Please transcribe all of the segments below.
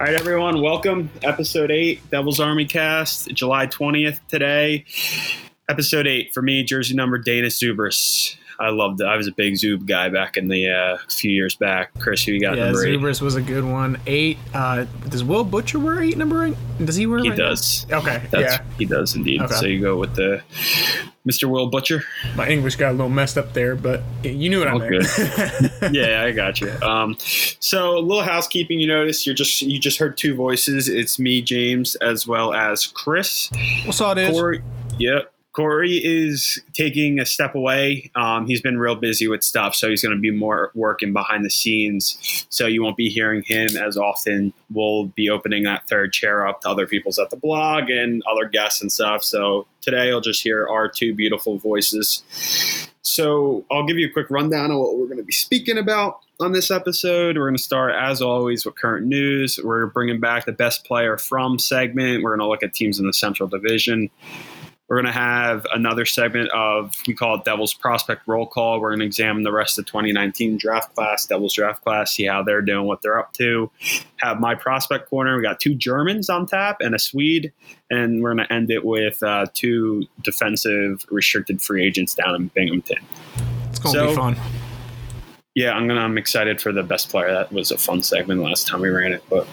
All right, everyone, welcome. Episode 8, Devil's Army Cast, July 20th today. Episode 8, for me, jersey number Dainius Zubrus. I loved it. I was a big Zub guy back in the uh, few years back. Chris, who you got Yeah, number 8? Zubrus was a good one. Eight. Uh, does Will Butcher wear eight number eight? Does he wear? He right now? does. Okay. That's, yeah. He does indeed. Okay. So you go with the Mr. Will Butcher. My English got a little messed up there, but you knew what I meant. yeah, I got you. Um, so a little housekeeping. You notice you're just you just heard two voices. It's me, James, as well as Chris. What's all this? Corey, yep. Corey is taking a step away. Um, he's been real busy with stuff, so he's going to be more working behind the scenes. So you won't be hearing him as often. We'll be opening that third chair up to other people's at the blog and other guests and stuff. So today you'll just hear our two beautiful voices. So I'll give you a quick rundown of what we're going to be speaking about on this episode. We're going to start, as always, with current news. We're bringing back the best player from segment. We're going to look at teams in the Central Division. We're going to have another segment of, we call it Devil's Prospect Roll Call. We're going to examine the rest of the 2019 draft class, Devil's draft class, see how they're doing, what they're up to. Have my prospect corner. We got two Germans on tap and a Swede. And we're going to end it with uh, two defensive restricted free agents down in Binghamton. It's gonna So- be fun. Yeah, I'm gonna. I'm excited for the best player. That was a fun segment last time we ran it. But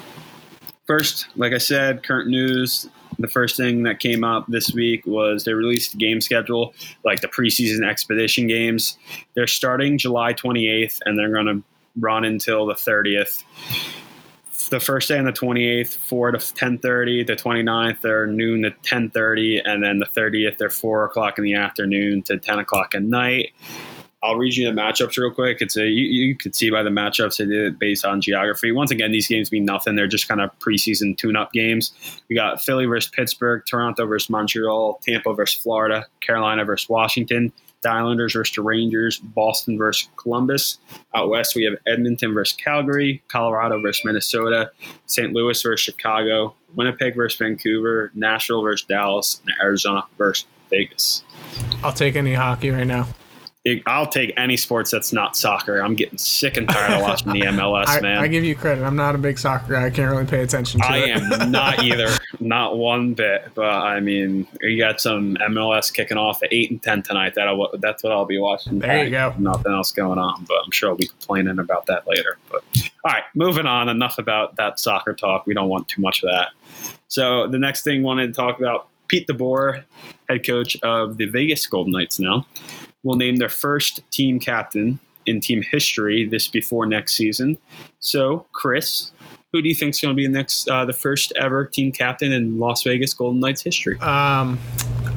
first, like I said, current news. The first thing that came up this week was they released the game schedule, like the preseason expedition games. They're starting July 28th, and they're gonna run until the 30th. The first day on the 28th, 4 to 10:30. The 29th, they're noon to 10:30, and then the 30th, they're 4 o'clock in the afternoon to 10 o'clock at night. I'll read you the matchups real quick. It's a you, you could see by the matchups they did it based on geography. Once again, these games mean nothing. They're just kind of preseason tune-up games. We got Philly versus Pittsburgh, Toronto versus Montreal, Tampa versus Florida, Carolina versus Washington, the Islanders versus the Rangers, Boston versus Columbus. Out west, we have Edmonton versus Calgary, Colorado versus Minnesota, St. Louis versus Chicago, Winnipeg versus Vancouver, Nashville versus Dallas, and Arizona versus Vegas. I'll take any hockey right now. It- I'll take any sports that's not soccer. I'm getting sick and tired of watching the MLS, I, man. I give you credit. I'm not a big soccer guy. I can't really pay attention to I it. I am not either, not one bit. But I mean, you got some MLS kicking off at eight and ten tonight. That uh, that's what I'll be watching. There you go. Nothing else going on, but I'm sure I'll be complaining about that later. But all right, moving on. Enough about that soccer talk. We don't want too much of that. So the next thing I wanted to talk about Pete DeBoer, head coach of the Vegas Golden Knights now, will name their first team captain in team history this before next season. So, Chris, who do you think is going to be the next, uh, the first ever team captain in Las Vegas Golden Knights history? Um,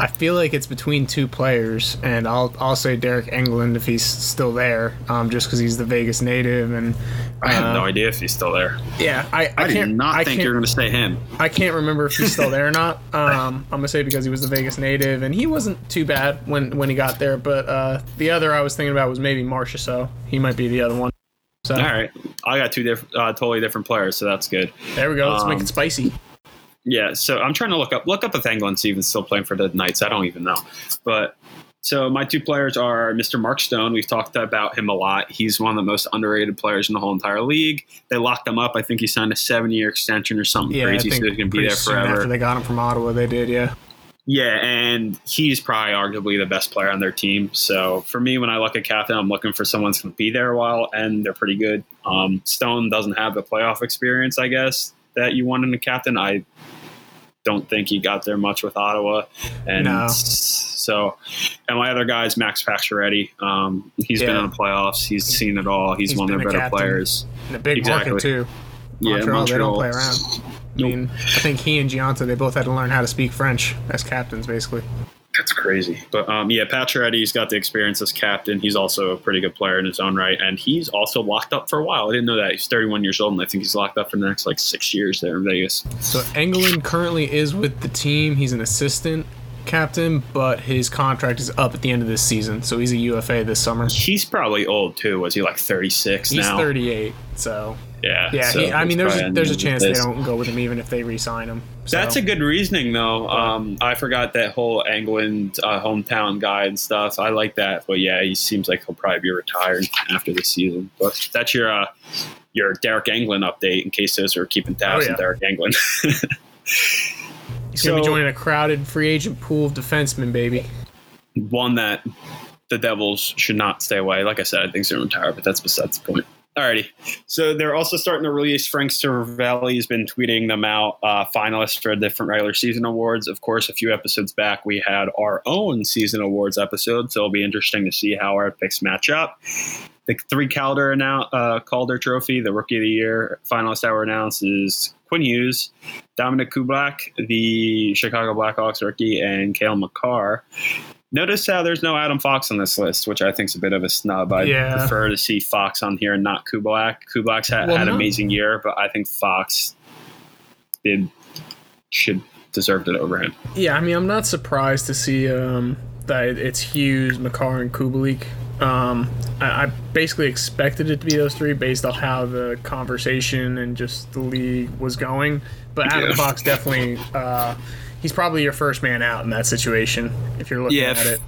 I feel like it's between two players, and I'll I'll say Deryk Engelland if he's still there, um, just because he's the Vegas native, and I have uh, no idea if he's still there. Yeah, I I, I, did can't not I think can't, you were going to say him. I can't remember if he's still there or not. Um, I'm gonna say because he was the Vegas native, and he wasn't too bad when when he got there. But uh, the other I was thinking about was maybe Marcia. So he might be the other one. So All right, I got two different, uh, totally different players, so that's good. there we go. Let's make Um, it spicy. Yeah, so I'm trying to look up look up if England Stevens still playing for the Knights. I don't even know, but so my two players are Mr. Mark Stone. We've talked about him a lot. He's one of the most underrated players in the whole entire league. They locked him up. I think he signed a seven year extension or something Yeah, I crazy, think so he's going to be there forever. after they got him from Ottawa, they did. Yeah. Yeah, and he's probably arguably the best player on their team. So for me, when I look at captain, I'm looking for someone who's going to be there a while, and they're pretty good. Um, Stone doesn't have the playoff experience, I guess, that you want in a captain. I don't think he got there much with Ottawa, and No. so. And my other guy is Max Pacioretty. Um, he's been Yeah. in the playoffs. He's seen it all. He's, He's one of their better players. And a big Exactly. market too. Yeah, Montreal, they don't play around. I mean, I think he and Gionta, they both had to learn how to speak French as captains, basically. That's crazy. But um, yeah, Pacioretty's got the experience as captain. He's also a pretty good player in his own right, and he's also locked up for a while. I didn't know that. He's 31 years old, and I think he's locked up for the next like six years there in Vegas. So Engelland currently is with the team. He's an assistant captain, but his contract is up at the end of this season, so he's a UFA this summer. He's probably old too. Was he like 36 He's now? 38, so Yeah. yeah. so he, I mean, there's a, there's a the chance they don't go with him even if they re-sign him. So. That's a good reasoning, though. Um, I forgot that whole Engelland uh, hometown guy and stuff. I like that, but yeah, he seems like he'll probably be retired after the season. But that's your uh, your Deryk Engelland update in case those are keeping tabs Oh, yeah. on Deryk Engelland. He's gonna be joining a crowded free agent pool of defensemen, baby. one that the Devils should not stay away. Like I said, I think he's going to retire, but that's besides the point. Alrighty. So they're also starting to release Frank Seravalli has been tweeting them out, uh, finalists for different regular season awards. Of course, a few episodes back, we had our own season awards episode, so it'll be interesting to see how our picks match up. The three Calder now uh, Calder Trophy, the Rookie of the Year finalist that were announced is Quinn Hughes, Dominik Kubalik, the Chicago Blackhawks rookie, and Cale Makar. Notice how there's no Adam Fox on this list, which I think is a bit of a snub. I Yeah. prefer to see Fox on here and not Kubalik. Kubalik's had, Well, had an amazing year, but I think Fox did should deserved it over him. Yeah, I mean, I'm not surprised to see um, that it's Hughes, Makar, and Kubalik. Um, I, I basically expected it to be those three based off how the conversation and just the league was going. But Adam Yeah. Fox definitely, uh, he's probably your first man out in that situation if you're looking Yeah, at it.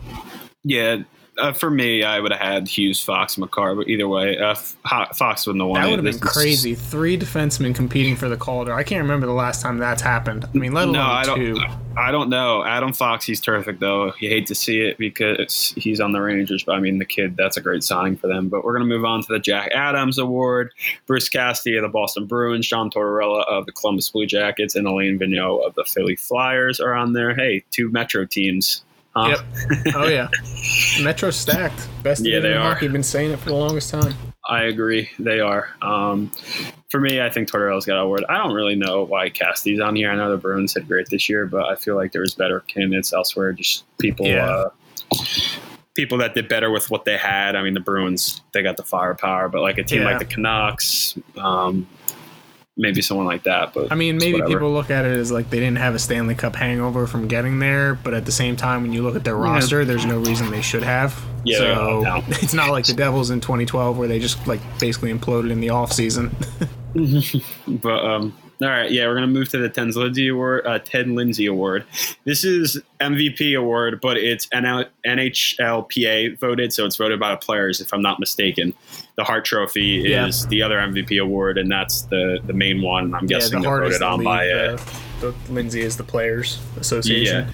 Yeah, uh, for me, I would have had Hughes, Fox, Makar, but either way, uh, Fox wouldn't have won That would have been crazy. Three defensemen competing for the Calder. I can't remember the last time that's happened. I mean, let alone No, I don't. two. I don't know. Adam Fox, he's terrific though. You hate to see it because he's on the Rangers, but I mean the kid, that's a great signing for them. But we're gonna move on to the Jack Adams Award. Bruce Cassidy of the Boston Bruins, John Tortorella of the Columbus Blue Jackets, and Alain Vigneault of the Philly Flyers are on there. Hey, two Metro teams. Huh? Yep. Oh yeah, Metro stacked. Best Yeah, they in are. hockey. Been saying it for the longest time. I agree. They are. Um, for me, I think Tortorella's got a word. I don't really know why Cassidy's on here. I know the Bruins did great this year, but I feel like there was better candidates elsewhere. Just people, Yeah. uh, people that did better with what they had. I mean, the Bruins they got the firepower, but like a team Yeah. like the Canucks, um, maybe someone like that. But I mean, maybe whatever. people look at it as like they didn't have a Stanley Cup hangover from getting there, but at the same time, when you look at their roster, there's no reason they should have. Yeah, so no. it's not like the Devils in 2012 where they just like basically imploded in the off season. But um, all right, yeah, we're gonna move to the Ted Lindsay Award. Uh, Ted Lindsay Award. This is MVP award, but it's NL- NHLPA voted, so it's voted by the players, if I'm not mistaken. The Hart Trophy Yeah. is the other MVP award, and that's the the main one. I'm guessing the they're hardest voted on league, by uh, the Lindsay is the Players Association.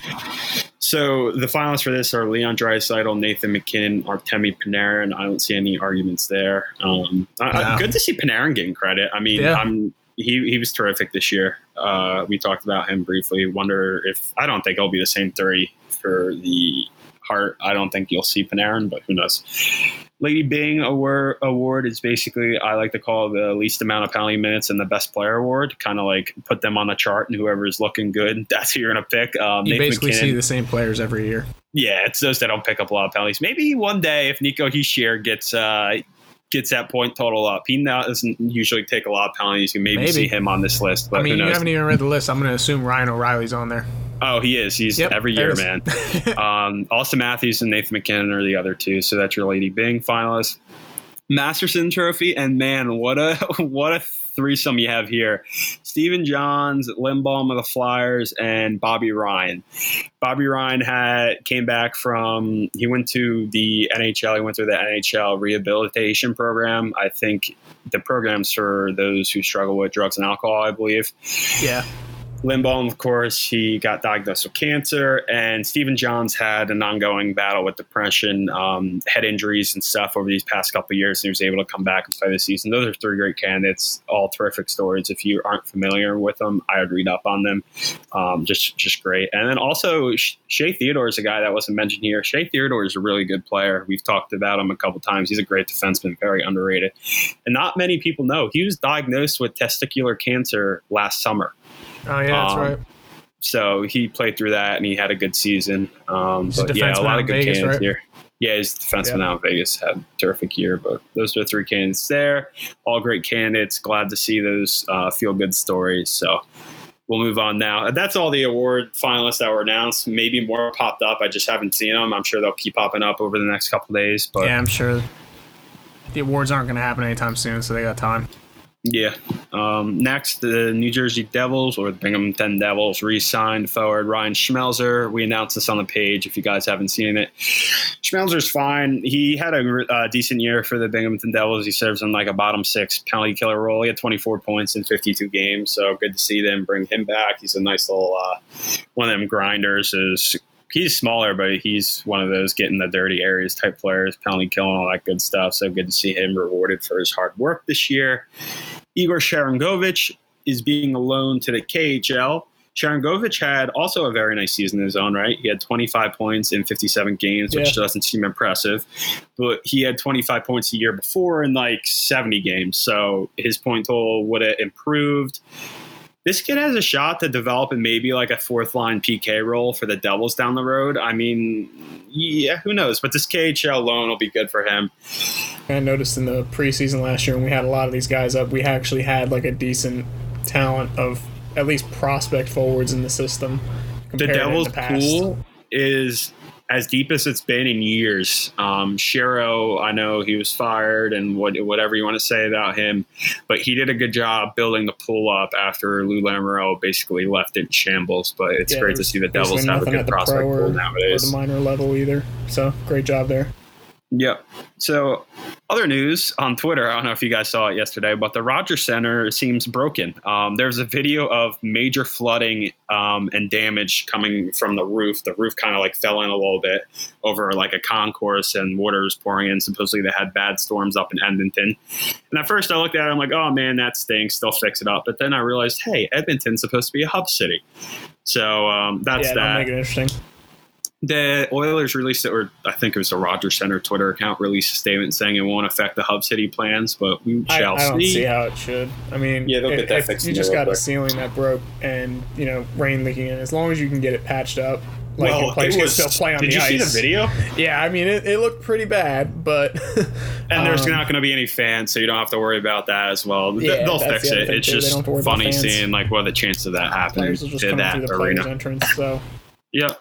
So the finalists for this are Leon Draisaitl, Nathan MacKinnon, Artemi Panarin. I don't see any arguments there. Um, I- I- good to see Panarin getting credit. I mean, Yeah. I'm he he was terrific this year. Uh, we talked about him briefly. Wonder if I don't think it'll be the same three for the Hart. I don't think you'll see Panarin, but who knows? Lady Byng award, award is basically I like to call the least amount of penalty minutes and the best player award. Kind of like put them on the chart, and whoever is looking good, that's who you're gonna pick. Um, You Nathan basically MacKinnon- see the same players every year. yeah, it's those that don't pick up a lot of penalties. Maybe one day if Nico Hischier gets uh, gets that point total up, he now doesn't usually take a lot of penalties. You maybe, Maybe. see him on this list, but I mean, you haven't even read the list. I'm going to assume Ryan O'Reilly's on there. oh, he is. He's Yep, every year, man. um, Auston Matthews and Nathan MacKinnon are the other two. So that's your Lady Byng finalists. Masterton Trophy, and man, what a what a threesome you have here. Stephen Johns, Lindblom of the Flyers, and Bobby Ryan. Bobby Ryan had came back from he went to the NHL. He went through the NHL rehabilitation program. I think the programs for those who struggle with drugs and alcohol, I believe. Yeah. Lindblom, of course, he got diagnosed with cancer, and Stephen Johns had an ongoing battle with depression, um, head injuries, and stuff over these past couple years, and he was able to come back and play the season. Those are three great candidates, all terrific stories. If you aren't familiar with them, I would read up on them. Um, just, just great. And then also, Sh- Shea Theodore is a guy that wasn't mentioned here. Shea Theodore is a really good player. We've talked about him a couple times. He's a great defenseman, very underrated, and not many people know he was diagnosed with testicular cancer last summer. Oh, yeah, that's Um, right. So he played through that and he had a good season. Um, but yeah, a lot of good Vegas, candidates right? here. Yeah, he's a defenseman Yeah. out in Vegas. Had a terrific year, but those are the three candidates there. All great candidates. Glad to see those uh, feel good stories. So we'll move on now. That's all the award finalists that were announced. Maybe more popped up. I just haven't seen them. I'm sure they'll keep popping up over the next couple days. But yeah, I'm sure the awards aren't going to happen anytime soon, so they got time. Yeah. Um, next, the New Jersey Devils or the Binghamton Devils re-signed forward Ryan Schmelzer. We announced this on the page. If you guys haven't seen it, Schmelzer's fine. He had a uh, decent year for the Binghamton Devils. He serves in like a bottom six penalty killer role. He had 24 points in 52 games, so good to see them bring him back. He's a nice little uh, one of them grinders. Is he's smaller, but he's one of those getting the dirty areas type players, penalty killing, all that good stuff. So good to see him rewarded for his hard work this year. Yegor Sharangovich is being loaned to the KHL. Sharangovich had also a very nice season in his own right. He had 25 points in 57 games, which Yeah. doesn't seem impressive, but he had 25 points a year before in like 70 games. So his point total would have improved. This kid has a shot to develop in maybe like a fourth line PK role for the Devils down the road. I mean, yeah, who knows? But this KHL loan will be good for him. I noticed in the preseason last year when we had a lot of these guys up, we actually had like a decent talent of at least prospect forwards in the system. the compared to in Devils pool is as deep as it's been in years. Um, Shero, I know he was fired and what, whatever you want to say about him, but he did a good job building the pool up after Lou Lamoriello basically left it in shambles. But it's Yeah, great to see the Devils have a good prospect pool or the minor level either. So great job there. Yep. So, other news on Twitter. I don't know if you guys saw it yesterday, but the Rogers Center seems broken. Um, there's a video of major flooding um, and damage coming from the roof. The roof kind of like fell in a little bit over like a concourse, and water was pouring in. Supposedly, they had bad storms up in Edmonton. And at first, I looked at it. I'm like, oh man, that stinks. They'll fix it up. But then I realized, hey, Edmonton's supposed to be a hub city. So um, that's yeah, that make it interesting. The Oilers released it, or I think it was the Rogers Center Twitter account released a statement saying it won't affect the Hub City plans, but we I, shall I don't see. see how it should. I mean, Yeah, they'll if, get that fixed you just got real a ceiling that broke and you know rain leaking in. As long as you can get it patched up, like well, your players it can still play on the ice. did the you see the video? Yeah, I mean it, it looked pretty bad, but And there's um, not going to be any fans, so you don't have to worry about that as well. Th- Yeah, They'll fix the it. It's too. Just don't have to worry about funny seeing like what are the chances of that happening players will just in that arena. entrance. So Yep.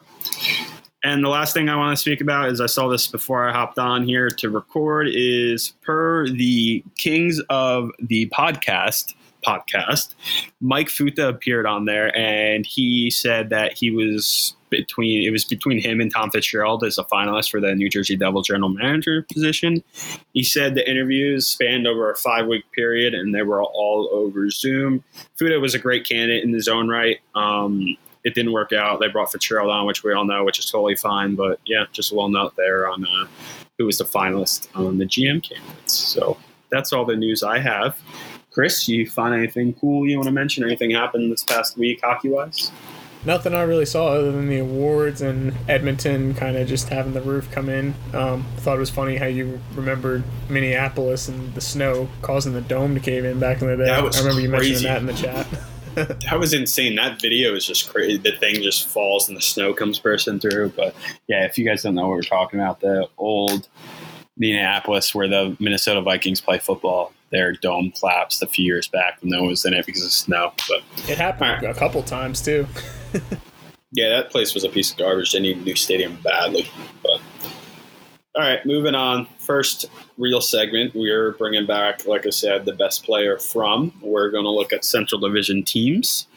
And the last thing I want to speak about is I saw this before I hopped on here to record is per the Kings of the podcast podcast, Mike Futa appeared on there and he said that he was between it was between him and Tom Fitzgerald as a finalist for the New Jersey Devils general manager position. He said the interviews spanned over a five week period and they were all over Zoom. Futa was a great candidate in his own right. Um, it didn't work out. They brought Fitzgerald on, which we all know, which is totally fine. But yeah, just a little note there on uh, who was the finalist on the GM candidates. So that's all the news I have. Chris, you find anything cool you want to mention? Anything happened this past week hockey wise? nothing I really saw other than the awards and Edmonton kind of just having the roof come in. Um, thought it was funny how you remembered Minneapolis and the snow causing the dome to cave in back in the day. I remember you mentioning that in the chat. That was insane. That video is just crazy. The thing just falls and the snow comes bursting through. But yeah, if you guys don't know what we're talking about, the old Minneapolis where the Minnesota Vikings play football, their dome collapsed a few years back when no one was in it because of snow. But It happened a couple times too. yeah, that place was a piece of garbage. They need a new stadium badly. But all right, moving on. First real segment, we're bringing back, like I said, the best player from. We're going to look at Central Division teams.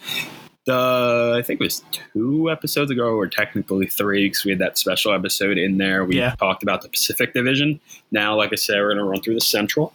The I think it was two episodes ago, or technically three, because we had that special episode in there. We Yeah. talked about the Pacific Division. Now, like I said, we're going to run through the Central.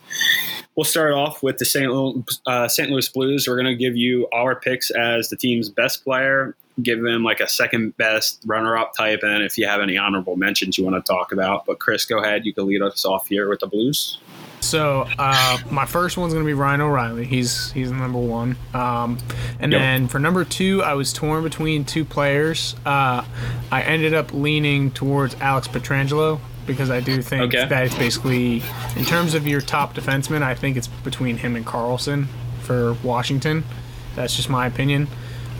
We'll start off with the St. Louis, uh, St. Louis Blues. We're going to give you our picks as the team's best player, give them like a second best runner up type, and if you have any honorable mentions you want to talk about. But Chris, go ahead. You can lead us off here with the Blues. So uh, my first one's gonna be Ryan O'Reilly. He's he's number one. Um, and Yep. then for number two, I was torn between two players. Uh, I ended up leaning towards Alex Pietrangelo because I do think Okay. that it's basically in terms of your top defenseman. I think it's between him and Carlson for Washington. That's just my opinion.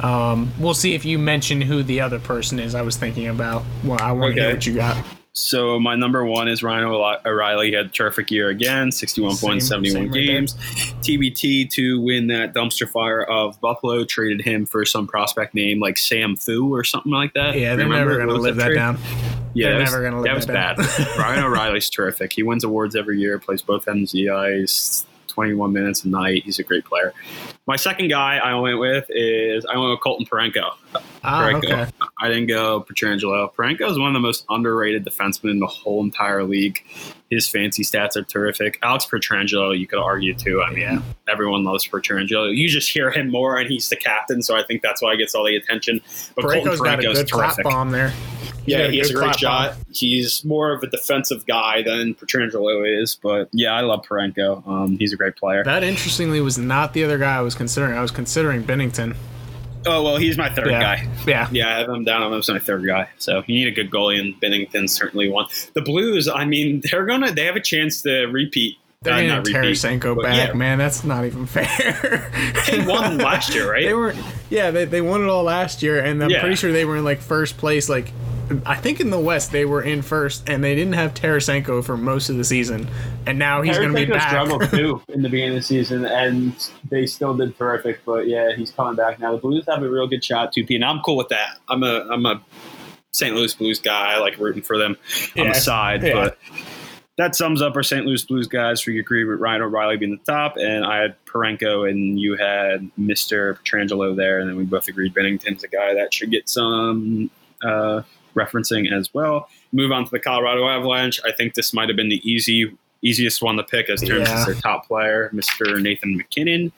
Um, we'll see if you mention who the other person is. I was thinking about. Well, I want to Okay. hear what you got. So my number one is Ryan O'Reilly. He had a terrific year again, 61 Same- points, 71 same right games. TBT to win that dumpster fire of Buffalo traded him for some prospect name like Sam Fu or something like that. Yeah, they're Remember? never gonna live that trade? down. Yeah, They're that was- never gonna live that was that bad. Ryan O'Reilly's terrific. He wins awards every year, plays both ends of the ice. 21 minutes a night. He's a great player. My second guy I went with is I went with Colton Parayko. Ah, okay. I didn't go Pietrangelo. Parayko is one of the most underrated defensemen in the whole entire league. His fancy stats are terrific. Alex Pietrangelo, you could argue too. I mean, Yeah. everyone loves Pietrangelo. You just hear him more, and he's the captain, so I think that's why he gets all the attention. But Colton Parayko's got a good terrific. bomb there. Yeah, he has a great shot. bomb. He's more of a defensive guy than Pietrangelo is, but yeah, I love Parayko. Um, he's a great player. That interestingly was not the other guy I was considering. I was considering Binnington. Oh well, he's my third Yeah. guy. Yeah. Yeah, I have him down. I'm my third guy. So you need a good goalie, and Binnington certainly one. The Blues, I mean, they're gonna they have a chance to repeat. They're uh, not Tarasenko back, yeah. man. That's not even fair. They won last year, right? They were, yeah, they, they won it all last year, and I'm Yeah. pretty sure they were in like first place. Like, I think in the West they were in first, and they didn't have Tarasenko for most of the season, and now he's going to be back. struggled too in the beginning of the season, and they still did terrific. But yeah, he's coming back now. The Blues have a real good shot, two P, and I'm cool with that. I'm a I'm a St. Louis Blues guy. I like rooting for them on Yeah. the side, Yeah. but. That sums up our St. Louis Blues guys. We agree with Ryan O'Reilly being the top, and I had Parayko, and you had Mr. Pietrangelo there, and then we both agreed Binnington's a guy that should get some uh, referencing as well. Move on to the Colorado Avalanche. I think this might have been the easy easiest one to pick as terms Yeah. as their top player, Mr. Nathan MacKinnon.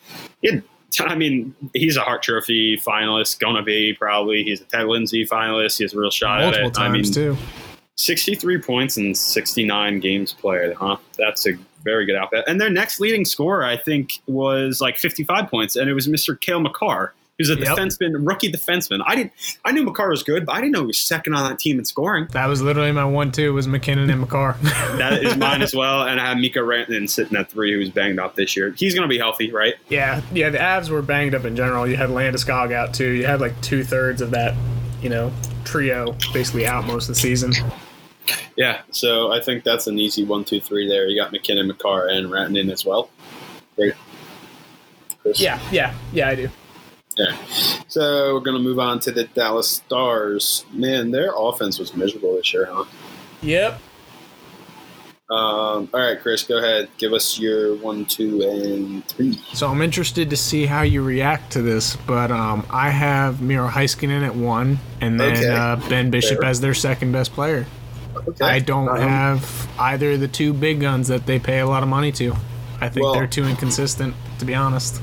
Had- I mean, he's a Hart Trophy finalist, gonna be probably. He's a Ted Lindsay finalist. He has a real shot multiple at it. times I mean, too. 63 points and 69 games played, huh? That's a very good outfit. And their next leading scorer, I think, was like 55 points, and it was Mr. Cale Makar, who's a Yep. defenseman, rookie defenseman. I didn't, I knew Makar was good, but I didn't know he was second on that team in scoring. That was literally my one-two was MacKinnon and Makar. That is mine as well. And I have Mikko Rantanen sitting at three, who's banged up this year. He's going to be healthy, right? yeah, yeah. The Avs were banged up in general. You had Landeskog out too. You had like two thirds of that, you know, trio basically out most of the season. Yeah. So I think that's an easy one, two, three there. You got MacKinnon, Makar, and Rantanen as well. Great. Chris? Yeah, yeah, yeah. I do. Yeah. So we're gonna move on to the Dallas Stars. Man, their offense was miserable this year, huh? Yep. Um, all right, Chris, go ahead. Give us your one, two, and three. So I'm interested to see how you react to this, but um, I have Miro Heiskanen at one, and then Okay. uh, Ben Bishop Fair. as their second best player. Okay. I don't Um, have either of the two big guns that they pay a lot of money to. I think Well- they're too inconsistent, to be honest.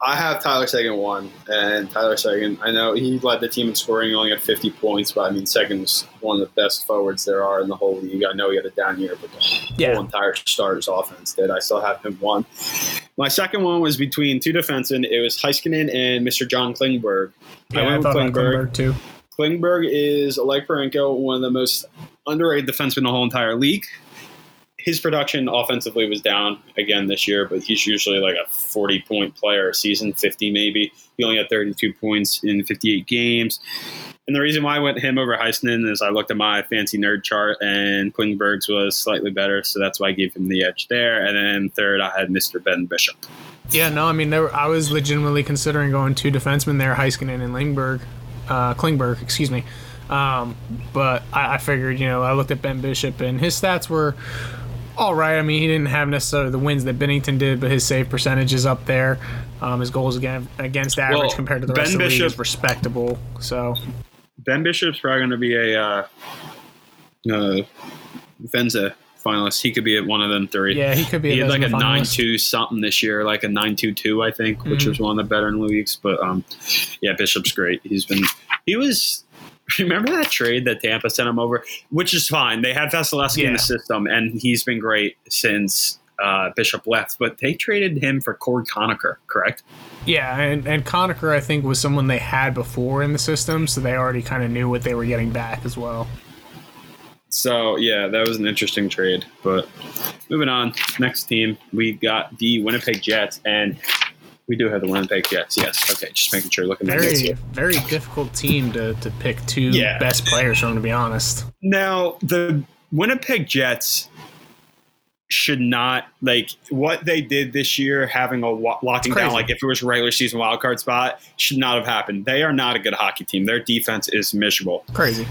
I have Tyler Seguin one, and Tyler Seguin. I know he led the team in scoring, only had 50 points, but I mean, Seguin's one of the best forwards there are in the whole league. I know he had a down year, but the Yeah. whole entire Stars offense did. I still have him one. My second one was between two defensemen. It was Heiskanen and Mr. John Klingberg. Yeah, I, went with thought Klingberg. Klingberg too. Klingberg is, like Parayko, one of the most underrated defensemen in the whole entire league. His production offensively was down again this year, but he's usually like a 40 point player a season, 50 maybe. He only had 32 points in 58 games. And the reason why I went him over Heisman is I looked at my fancy nerd chart and Klingberg's was slightly better, so that's why I gave him the edge there. And then third, I had Mr. Ben Bishop. Yeah, no, I mean, were, I was legitimately considering going two defensemen there, Heiskanen and Lingberg, uh, Klingberg, excuse me. Um, but I, I figured, you know, I looked at Ben Bishop and his stats were all right. I mean, he didn't have necessarily the wins that Binnington did, but his save percentage is up there. Um, his goals again against average Well, compared to the Ben rest of the league Bishop- is respectable. So Ben Bishop's probably going to be a uh, uh, Vezina finalist. He could be at one of them three. yeah, he could be. he a had like a nine two something this year, like a nine two two, I think, which Mhm. was one of the better in the leagues. But um, yeah, Bishop's great. He's been he was. Remember that trade that Tampa sent him over, which is fine. They had Vasilevskiy in the system, and he's been great since uh, Bishop left. But they traded him for Cory Conacher, correct? Yeah, and, and Conacher, I think, was someone they had before in the system, so they already kind of knew what they were getting back as well. So yeah, that was an interesting trade. But moving on, next team we got the Winnipeg Jets, and we do have the Winnipeg Jets. Yes, okay, just making sure. Looking at this Very, here. very difficult team to, to pick two Yeah. best players from, to be honest. Now the Winnipeg Jets should not like what they did this year, having a locking down like if it was a regular season wild card spot, should not have happened. They are not a good hockey team. Their defense is miserable. Crazy.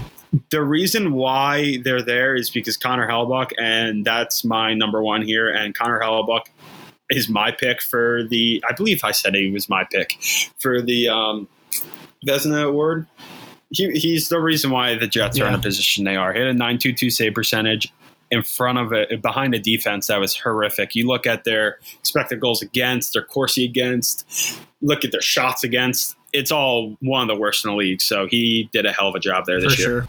the reason why they're there is because Connor Hellebuyck, and that's my number one here. And Connor Hellebuyck is my pick for the. I believe I said he was my pick for the um, Vezina Award. He, he's the reason why the Jets are in Yeah. the position they are. He had a 922 save percentage in front of it, behind a defense that was horrific. You look at their expected goals against, their Corsi against, look at their shots against. It's all one of the worst in the league. So he did a hell of a job there For this year. sure.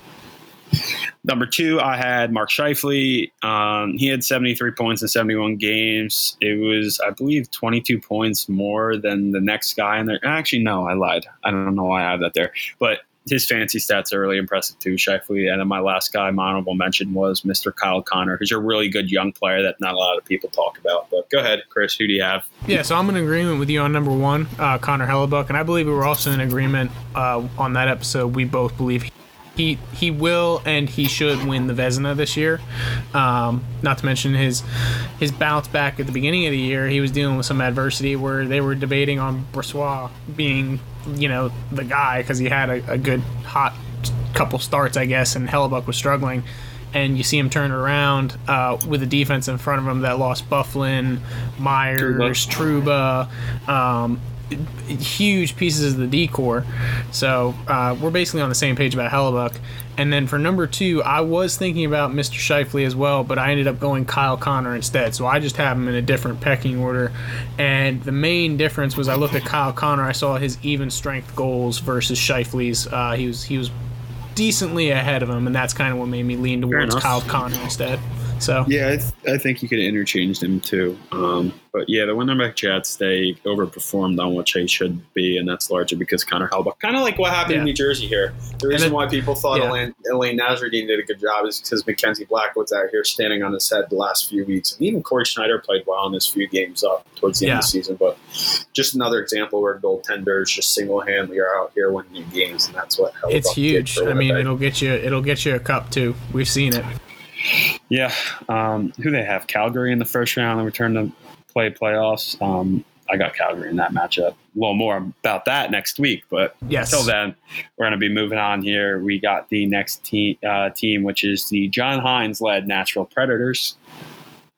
Number two, I had Mark Scheifele. Um, he had 73 points in 71 games. It was, I believe, 22 points more than the next guy in there. Actually, no, I lied. I don't know why I have that there. But his fancy stats are really impressive too, Scheifele. And then my last guy, my honorable mention, was Mr. Kyle Connor, who's a really good young player that not a lot of people talk about. But go ahead, Chris. Who do you have? Yeah, so I'm in agreement with you on number one, uh, Connor Hellebuyck, and I believe we were also in agreement uh, on that episode. We both believe he he will and he should win the Vezina this year. Um, not to mention his his bounce back at the beginning of the year. He was dealing with some adversity where they were debating on Brossoit being you know the guy because he had a, a good hot couple starts, I guess, and Hellebuyck was struggling. And you see him turn around uh, with a defense in front of him that lost Byfuglien, Myers, Trouba, um, huge pieces of the decor. So uh, we're basically on the same page about Hellebuyck. And then for number two, I was thinking about Mr. Scheifele as well, but I ended up going Kyle Connor instead. So I just have him in a different pecking order. And the main difference was I looked at Kyle Connor, I saw his even strength goals versus Scheifele's. Uh, he was he was decently ahead of him, and that's kind of what made me lean towards. Kyle Connor instead. So Yeah, I, th- I think you could interchange them too. Um, but yeah, the Winterback Jets they overperformed on what they should be, and that's largely because Connor Hellebuyck. Kind of like what happened Yeah. in New Jersey here. The reason then- why people thought yeah. Alain, Alain did a good job is because Mackenzie Blackwood's out here standing on his head the last few weeks, and even Cory Schneider played well in his few games up towards the end of the season. But just another example where goaltenders just single handedly are out here winning games, and that's what Hellebuyck it's did huge. I mean, it'll get you it'll get you a cup too. We've seen it. Yeah. Um, who they have? Calgary in the first round. and return to play playoffs. Um, I got Calgary in that matchup. A little more about that next week, but Yes. until then, we're going to be moving on here. We got the next team, uh, team which is the John Hynes led Nashville Predators.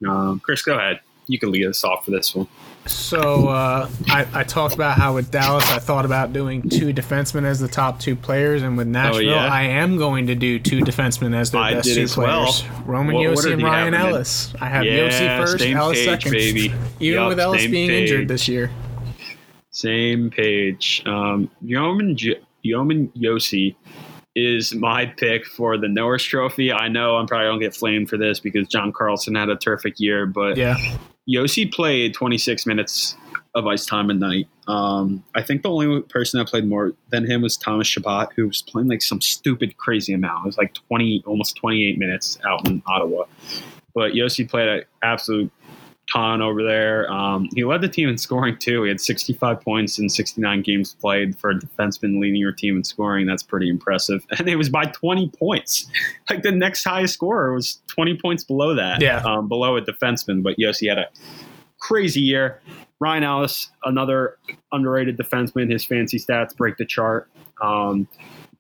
Um, Chris, go ahead. You can lead us off for this one. So uh, I, I talked about how with Dallas I thought about doing two defensemen as the top two players, and with Nashville yeah? I am going to do two defensemen as their I best did two as well. players. Roman What Josi and Ryan in? Ellis. I have Yeah, Josi first, Ellis page, second. baby. Even Yup, with Ellis being page. injured this year. Same page. Um, Yeoman, J- Yeoman Josi is my pick for the Norris Trophy. I know I'm probably going to get flamed for this because John Carlson had a terrific year, but Yeah. Josi played 26 minutes of ice time a night. Um, I think the only person that played more than him was Thomas Chabot, who was playing like some stupid, crazy amount. It was like 20, almost 28 minutes out in Ottawa. But Josi played an absolute ton over there. Um, he led the team in scoring too. He had 65 points in 69 games played for a defenseman leading your team in scoring. That's pretty impressive. And it was by 20 points. Like the next highest scorer was 20 points below that. Yeah. Um, below a defenseman. But Josi had a crazy year. Ryan Ellis, another underrated defenseman. His fancy stats break the chart. Um,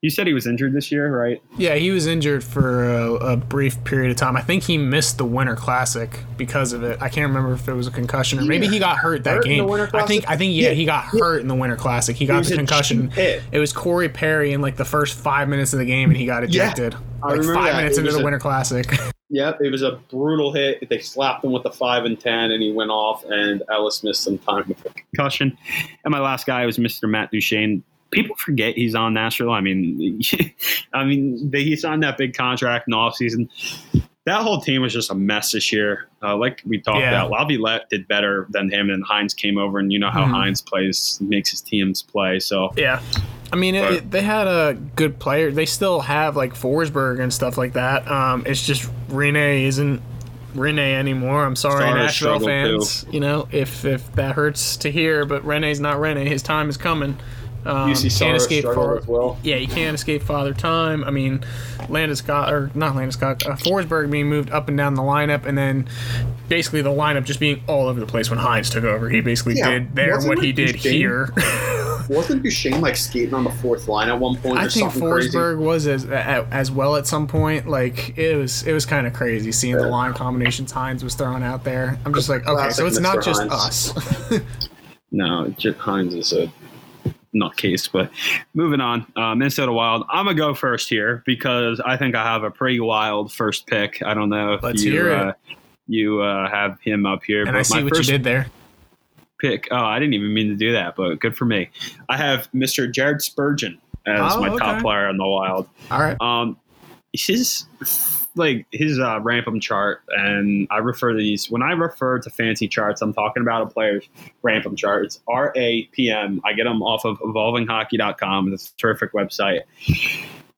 you said he was injured this year, right? Yeah, he was injured for a, a brief period of time. I think he missed the Winter Classic because of it. I can't remember if it was a concussion or maybe he got hurt that Hurt in the game. Winter I think I think yeah, Yeah. he got hurt in the Winter Classic. He got was the a concussion. hit. It was Corey Perry in like the first five minutes of the game, and he got Yeah, ejected. I like remember five that. minutes It into the a- Winter Classic. Yep, it was a brutal hit. They slapped him with the five and ten, and he went off. And Ellis missed some time with a concussion. And my last guy was Mr. Matt Duchene. People forget he's on Nashville. I mean, I mean, they, he signed that big contract in the offseason. That whole team was just a mess this year. Uh, like we talked Yeah. about, Laviolette did better than him, and Hynes came over, and you know how Mhm. Hynes plays, makes his teams play. So yeah. I mean, it, But- it- they had a good player. They still have like Forsberg and stuff like that. Um, it's just Rinne isn't Rinne anymore. I'm sorry, Starter Nashville struggled, fans. You know, if if that hurts to hear, but Rinne's not Rinne. His time is coming. Um, UC Soros can't escape struggled for as well. yeah, you can't escape father time. I mean, Landis Landeskog or not Landeskog, uh, Forsberg being moved up and down the lineup, and then basically the lineup just being all over the place when Hynes took over. He basically Yeah, did there wasn't what it he did Duchene? here. wasn't Duchene like skating on the fourth line at one point? I or think something crazy? Forsberg was as as well at some point. Like it was it was kind of crazy seeing the line combinations Hynes was throwing out there. I'm just like, okay, Classic so it's not just Hynes. us. No, J- Hynes is a nutcase. But moving on, uh, Minnesota Wild. I'm gonna go first here because I think I have a pretty wild first pick. I don't know if Let's you uh, you uh, have him up here, and but I see what you did there. pick. Oh, I didn't even mean to do that, but good for me. I have Mr. Jared Spurgeon as Oh, my top player in the Wild. All right. Um, his like his uh, rampum chart, and I refer to these when I refer to fancy charts. I'm talking about a player's rampum charts. R A P M. I get them off of evolvinghockey.com. It's a terrific website.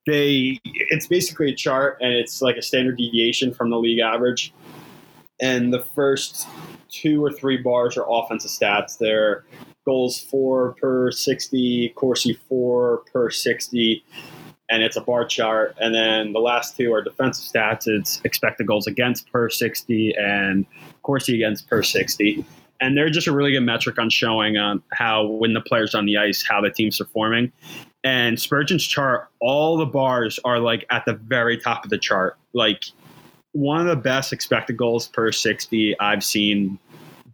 They it's basically a chart, and it's like a standard deviation from the league average. And the first two or three bars are offensive stats. They're goals four per 60, Corsi four per 60, and it's a bar chart. And then the last two are defensive stats. It's expected goals against per 60 and Corsi against per 60. And they're just a really good metric on showing on how when the players on the ice, how the team's performing. And Spurgeon's chart, all the bars are like at the very top of the chart. Like one of the best expected goals per 60 I've seen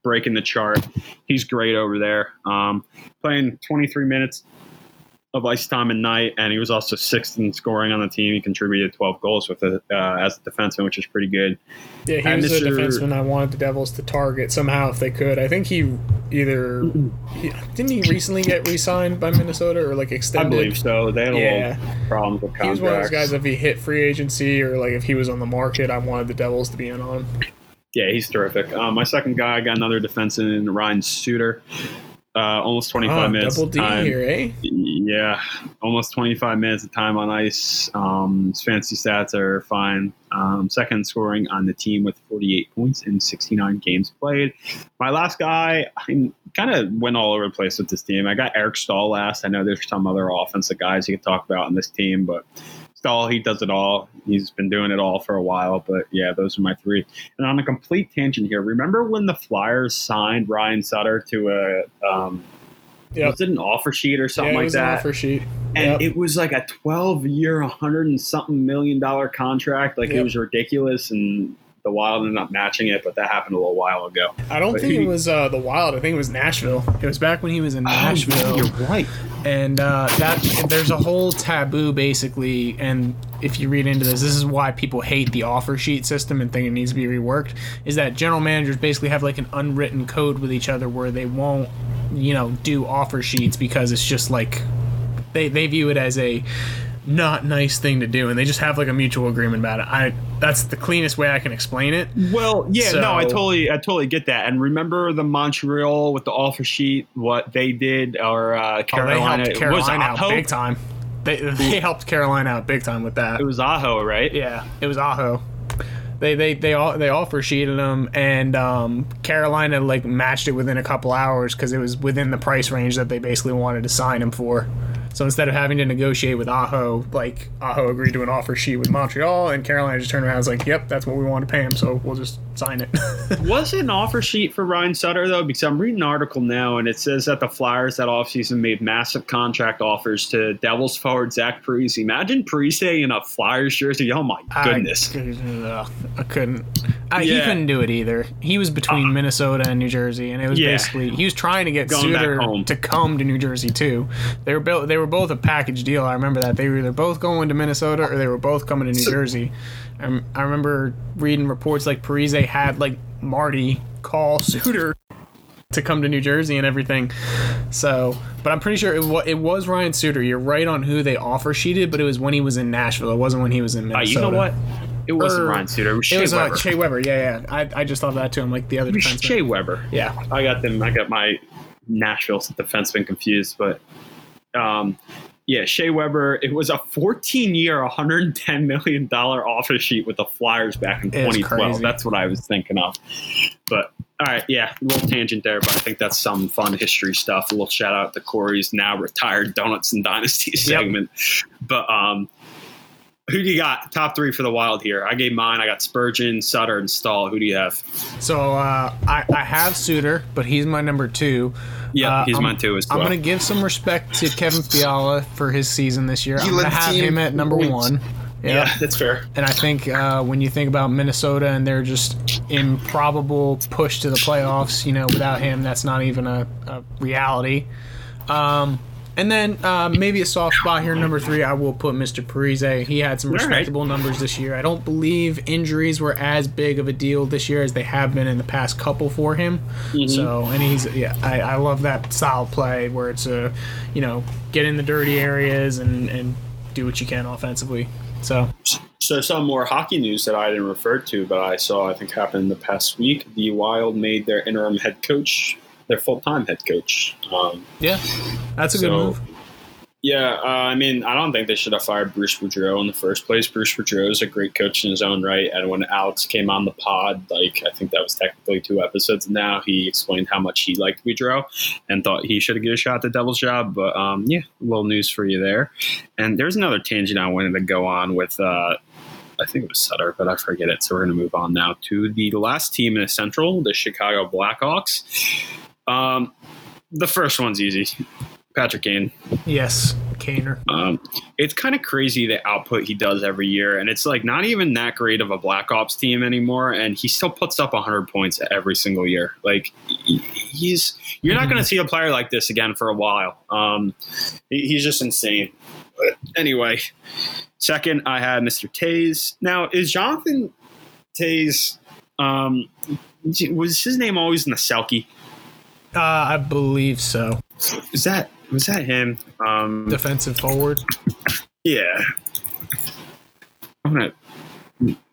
breaking the chart. He's great over there. Um, playing 23 minutes of ice time and night, and he was also sixth in scoring on the team. He contributed 12 goals with it uh, as a defenseman, which is pretty good. Yeah, he And was Mr. defenseman I wanted the Devils to target somehow if they could. I think he either he, didn't he recently get re-signed by Minnesota or like extended. I believe so. They had a Yeah. little problems with He was one of those guys. If he hit free agency or like if he was on the market, I wanted the Devils to be in on him. Yeah, he's terrific. Um, my second guy, I got another defenseman, Ryan Suter. Uh, almost 25 Oh, minutes. double D time. here, eh? Yeah, almost 25 minutes of time on ice. Um, his fancy stats are fine. Um, second scoring on the team with 48 points in 69 games played. My last guy, I kind of went all over the place with this team. I got Eric Staal last. I know there's some other offensive guys you could talk about on this team, but Staal, he does it all. He's been doing it all for a while. But yeah, those are my three. And on a complete tangent here, remember when the Flyers signed Ryan Suter to a um, Yep. was it an offer sheet or something yeah, it like was that? an offer sheet. and Yep. it was like a 12 year 100 and something million dollar contract like it was ridiculous and the wild ended up matching it but that happened a little while ago I don't but think he- it was uh, the Wild. I think it was Nashville. It was back when he was in Oh, Nashville. you're right and uh, that there's a whole taboo basically and if you read into this this is why people hate the offer sheet system and think it needs to be reworked is that general managers basically have like an unwritten code with each other where they won't you know do offer sheets because it's just like they, they view it as a not nice thing to do and they just have like a mutual agreement about it. I that's the cleanest way i can explain it. Well yeah So- no i totally i totally get that. And remember the montreal with the offer sheet what they did or uh Oh, they carolina? Helped it was carolina out aho? big time. They, they helped carolina out big time with that. It was aho right? Yeah, it was Aho. They they they all they offer sheeted them, and um, Carolina like matched it within a couple hours because it was within the price range that they basically wanted to sign him for. So instead of having to negotiate with Aho, like Aho agreed to an offer sheet with Montreal, and Carolina just turned around and was like, "Yep, that's what we want to pay him, so we'll just sign it." Was it an offer sheet for Ryan Suter though? Because I'm reading an article now, and it says that the Flyers that offseason made massive contract offers to Devils forward Zach Parise. Imagine Parise in a Flyers jersey. Oh my goodness! I, ugh, I couldn't. I, He couldn't do it either. He was between uh-huh. Minnesota and New Jersey, and it was Yeah. basically he was trying to get Going Suter to come to New Jersey too. They were both they were both a package deal. I remember that they were either both going to Minnesota or they were both coming to New Jersey. I, I remember reading reports like Parise had like Marty call Suter to come to New Jersey and everything. So, but I'm pretty sure it, it was Ryan Suter. You're right on who they offer sheeted, but it was when he was in Nashville. It wasn't when he was in Uh, Minnesota. you know what? It wasn't Or- Ryan Suter. It was Shea It was uh, Weber. Shea Weber. Yeah, yeah. I, I just thought that too. I'm like the other defenseman. Shea Weber. Yeah. I got them. I got my Nashville defenseman confused, but um, yeah, Shea Weber. It was a 14-year, 110 million dollar offer sheet with the Flyers back in 2012. That's what I was thinking of. But all right, yeah, a little tangent there, but I think that's some fun history stuff. A little shout out to Corey's now retired Donuts and Dynasty segment. But um, Who do you got? Top three for the Wild here. I gave mine. I got Spurgeon, Suter, and Staal. Who do you have? So uh, I, I have Suter, but he's my number two. Yeah, Uh, he's I'm- mine too as well. I'm going to give some respect to Kevin Fiala for his season this year. I'm going to have him at number points. one. yeah, that's fair. And I think uh, when you think about Minnesota and their just improbable push to the playoffs, you know, without him, that's not even a, a reality. Um, and then uh, maybe a soft spot here, number three, I will put Mr. Parise. He had some right. respectable numbers this year. I don't believe injuries were as big of a deal this year as they have been in the past couple for him. So, and he's, yeah, I, I love that style play where it's a, you know, get in the dirty areas and, and do what you can offensively. So, So some more hockey news that I didn't refer to, but I saw I think happened the past week. The Wild made their interim head coach their full time head coach. Um, yeah, that's a good move. Yeah, uh, I mean, I don't think they should have fired Bruce Boudreau in the first place. Bruce Boudreau is a great coach in his own right, and when Alex came on the pod, like I think that was technically two episodes now, he explained how much he liked Boudreau and thought he should have given a shot at the Devil's job. But um, yeah, a little news for you there. And there's another tangent I wanted to go on with. Uh, I think it was Sutter, but I forget it. So we're going to move on now to the last team in the Central, the Chicago Blackhawks. Um, the first one's easy. Patrick Kane. Yes, Kaner. Um, it's kind of crazy the output he does every year, and it's like not even that great of a Blackhawks team anymore, and he still puts up 100 points every single year. Like he's, you're not going to see a player like this again for a while. Um, he's just insane. But anyway, second I had Mr. Toews. Now is Jonathan Toews? Um, was his name always in the Selke? Uh, I believe so. Is that was that him? Um, Defensive forward. Yeah. I'm gonna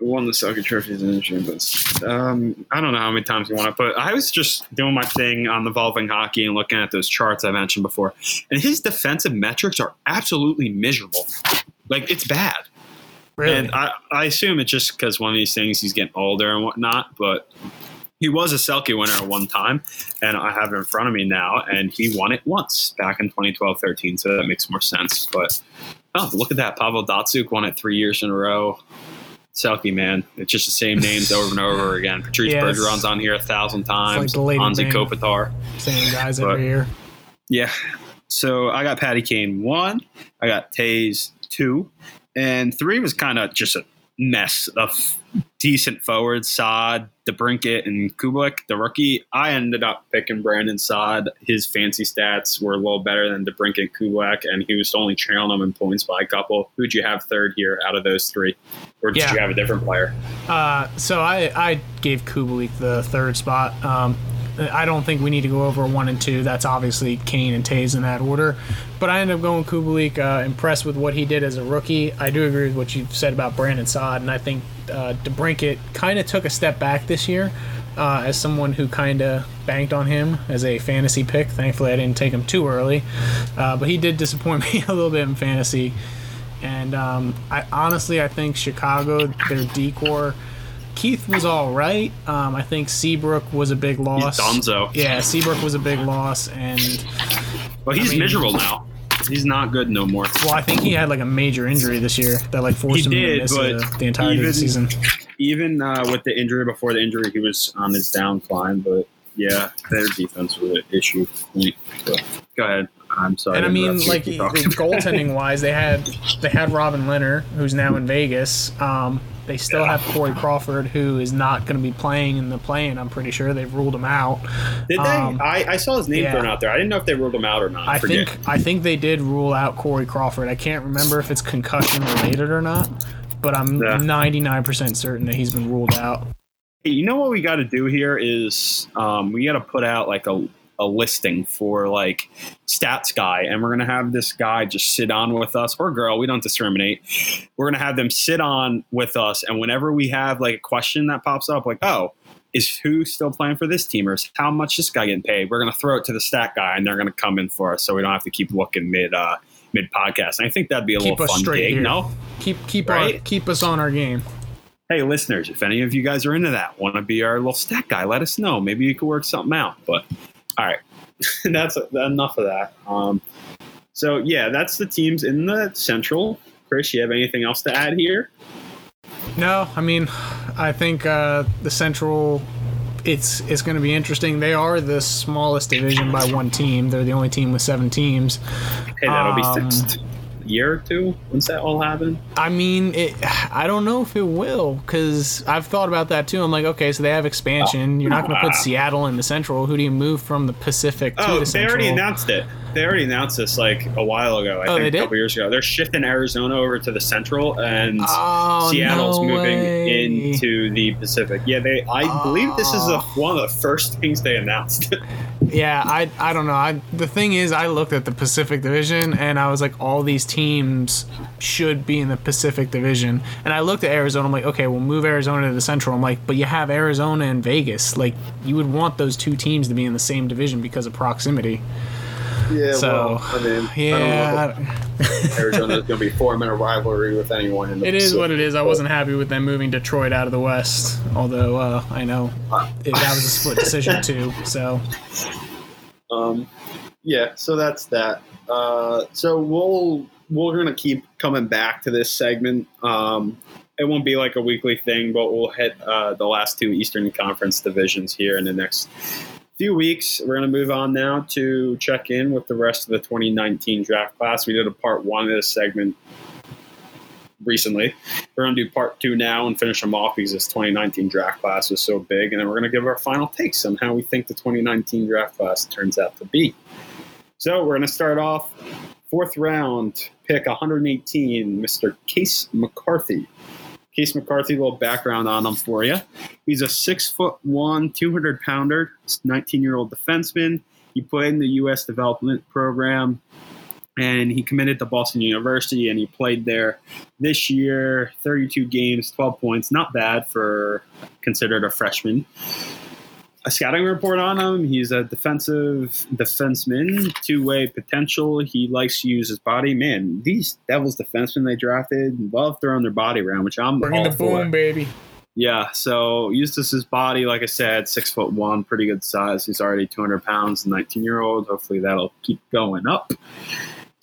won the Selke trophies in industry, but um, I don't know how many times you want to put. I was just doing my thing on the Evolving Hockey and looking at those charts I mentioned before, and his defensive metrics are absolutely miserable. Like it's bad, Really? and I, I assume it's just because one of these things he's getting older and whatnot. But he was a Selke winner at one time, and I have it in front of me now, and he won it once back in 2012-13, so that makes more sense. But oh, look at that! Pavel Datsyuk won it three years in a row. Selke, man, it's just the same names over and over again. Patrice it's- Bergeron's on here a thousand times. the Lady Anze Byng. Kopitar. Same guys but- every year. Yeah. So I got Patty Kane one. I got Toews two, and three was kind of just a mess of decent forwards. Saad, DeBrincat, and Kubalik, the rookie. I ended up picking Brandon Saad. His fancy stats were a little better than DeBrincat, and Kubalik, and he was only trailing them in points by a couple. Who'd you have third here out of those three, or did Yeah. you have a different player? Uh, so I, I gave Kubalik the third spot. Um, I don't think we need to go over one and two. That's obviously Kane and Toews in that order. But I end up going Kubalik. Uh, impressed with what he did as a rookie. I do agree with what you said about Brandon Saad, and I think uh, DeBrincat kind of took a step back this year. Uh, as someone who kind of banked on him as a fantasy pick, thankfully I didn't take him too early, uh, but he did disappoint me a little bit in fantasy. And um, I honestly, I think Chicago, their decor, Keith was all right. Um, I think Seabrook was a big loss. Donzo. Yeah, Seabrook was a big loss, and Well, he's I mean- miserable now. He's not good no more. well, I think he had like a major injury this year that like forced He him did, to miss but the, the entirety of even- the season. even uh, with the injury before the injury, he was on his downcline. But yeah, their defense was an issue. But go ahead. I'm sorry. And I mean, like goaltending wise, they had they had Robin Lehner, who's now in Vegas. Um, they still have Corey Crawford, who is not going to be playing in the play-in. I'm pretty sure they've ruled him out. Did they? um, I, I saw his name yeah. thrown out there. I didn't know if they ruled him out or not. I forget. think I think they did rule out Corey Crawford. I can't remember if it's concussion related or not, but I'm Yeah. 99% certain that he's been ruled out. You know what we got to do here is um, we got to put out like a, a listing for like stats guy and we're gonna have this guy just sit on with us or girl we don't discriminate. We're gonna have them sit on with us and whenever we have like a question that pops up like oh is who still playing for this team or is how much this guy getting paid? We're gonna throw it to the stat guy and they're gonna come in for us so we don't have to keep looking mid uh mid podcast. And i think that'd be a Keep little us fun straight gig no? Keep keep our, Right? keep us on our game. hey listeners if any of you guys are into that want to be our little stat guy let us know. Maybe you could work something out but all right that's enough of that um, so yeah that's the teams in the central Chris, you have anything else to add here? No, I mean, I think uh, the Central. It's it's going to be interesting. They are the smallest division by one team. They're the only team with seven teams. Hey, that'll Um, be fixed. Year or two once that all happen. I mean, it, I don't know if it will because I've thought about that too. I'm like, okay, so they have expansion. You're not going to put ah. Seattle in the Central. Who do you move from the Pacific to Oh, the they Central? already announced it. They already announced this like a while ago. I Oh, think they a couple years ago. They're shifting Arizona over to the Central, and Oh, Seattle's no moving way. into the Pacific. Yeah, they. I believe this is the, ah. one of the first things they announced. Yeah, I I don't know. I the thing is, I looked at the Pacific Division and I was like, all these teams should be in the Pacific Division. And I looked at Arizona. I'm like, okay, we'll move Arizona to the Central. I'm like, but you have Arizona and Vegas. Like, you would want those two teams to be in the same division because of proximity. Yeah, So, I mean, Yeah, Arizona's going to be forming a rivalry with anyone in the it is what it is. I wasn't happy with them moving Detroit out of the West, although uh, I know it, that was a split decision too. So Um, yeah, so that's that. Uh, so we'll we're gonna keep coming back to this segment. Um, it won't be like a weekly thing, but we'll hit uh, the last two Eastern Conference divisions here in the next few weeks. We're gonna move on now to check in with the rest of the 2019 draft class. We did a part one of this segment recently. We're going to do part two now and finish them off because this 2019 draft class was so big. And then we're going to give our final takes on how we think the 2019 draft class turns out to be. So we're going to start off fourth round, pick 118, Mr. Case McCarthy. Case McCarthy, a little background on him for you. He's a six foot one, 200 pounder, 19 year old defenseman. He played in the U.S. development program and he committed to Boston University and he played there this year 32 games 12 points not bad for considered a freshman a scouting report on him he's a defensive defenseman two-way potential he likes to use his body man these devils defensemen they drafted love throwing their body around which i'm bringing the for. boom, baby. Yeah, so Eustace's body, like I said, six foot one, pretty good size. He's already 200 pounds, 19 year old. Hopefully that'll keep going up.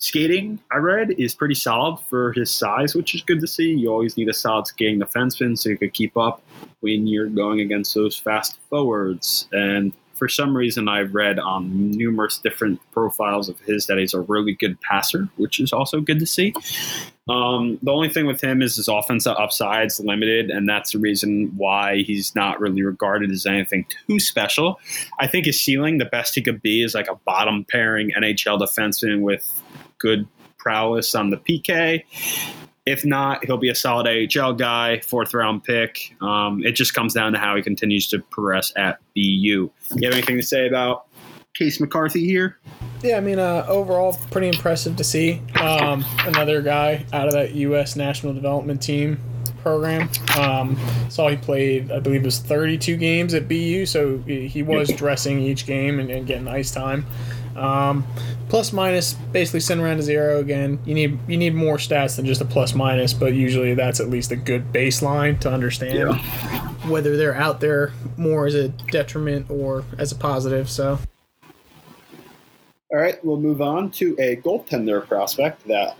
Skating, I read, is pretty solid for his size, which is good to see. You always need a solid skating defenseman so you could keep up when you're going against those fast forwards. And for some reason, I've read on numerous different profiles of his that he's a really good passer, which is also good to see. Um, the only thing with him is his offensive upside's limited, and that's the reason why he's not really regarded as anything too special. I think his ceiling, the best he could be, is like a bottom pairing NHL defenseman with good prowess on the PK. If not, he'll be a solid AHL guy, fourth round pick. Um, it just comes down to how he continues to progress at BU. You have anything to say about Case McCarthy here? Yeah, I mean, uh, overall, pretty impressive to see. Um, another guy out of that U.S. National Development Team program. Um, saw he played, I believe, it was 32 games at BU, so he he was dressing each game and, and getting ice time. Um, plus minus, basically send around to zero again. You need you need more stats than just a plus minus, but usually that's at least a good baseline to understand whether they're out there more as a detriment or as a positive. So. All right, we'll move on to a goaltender prospect that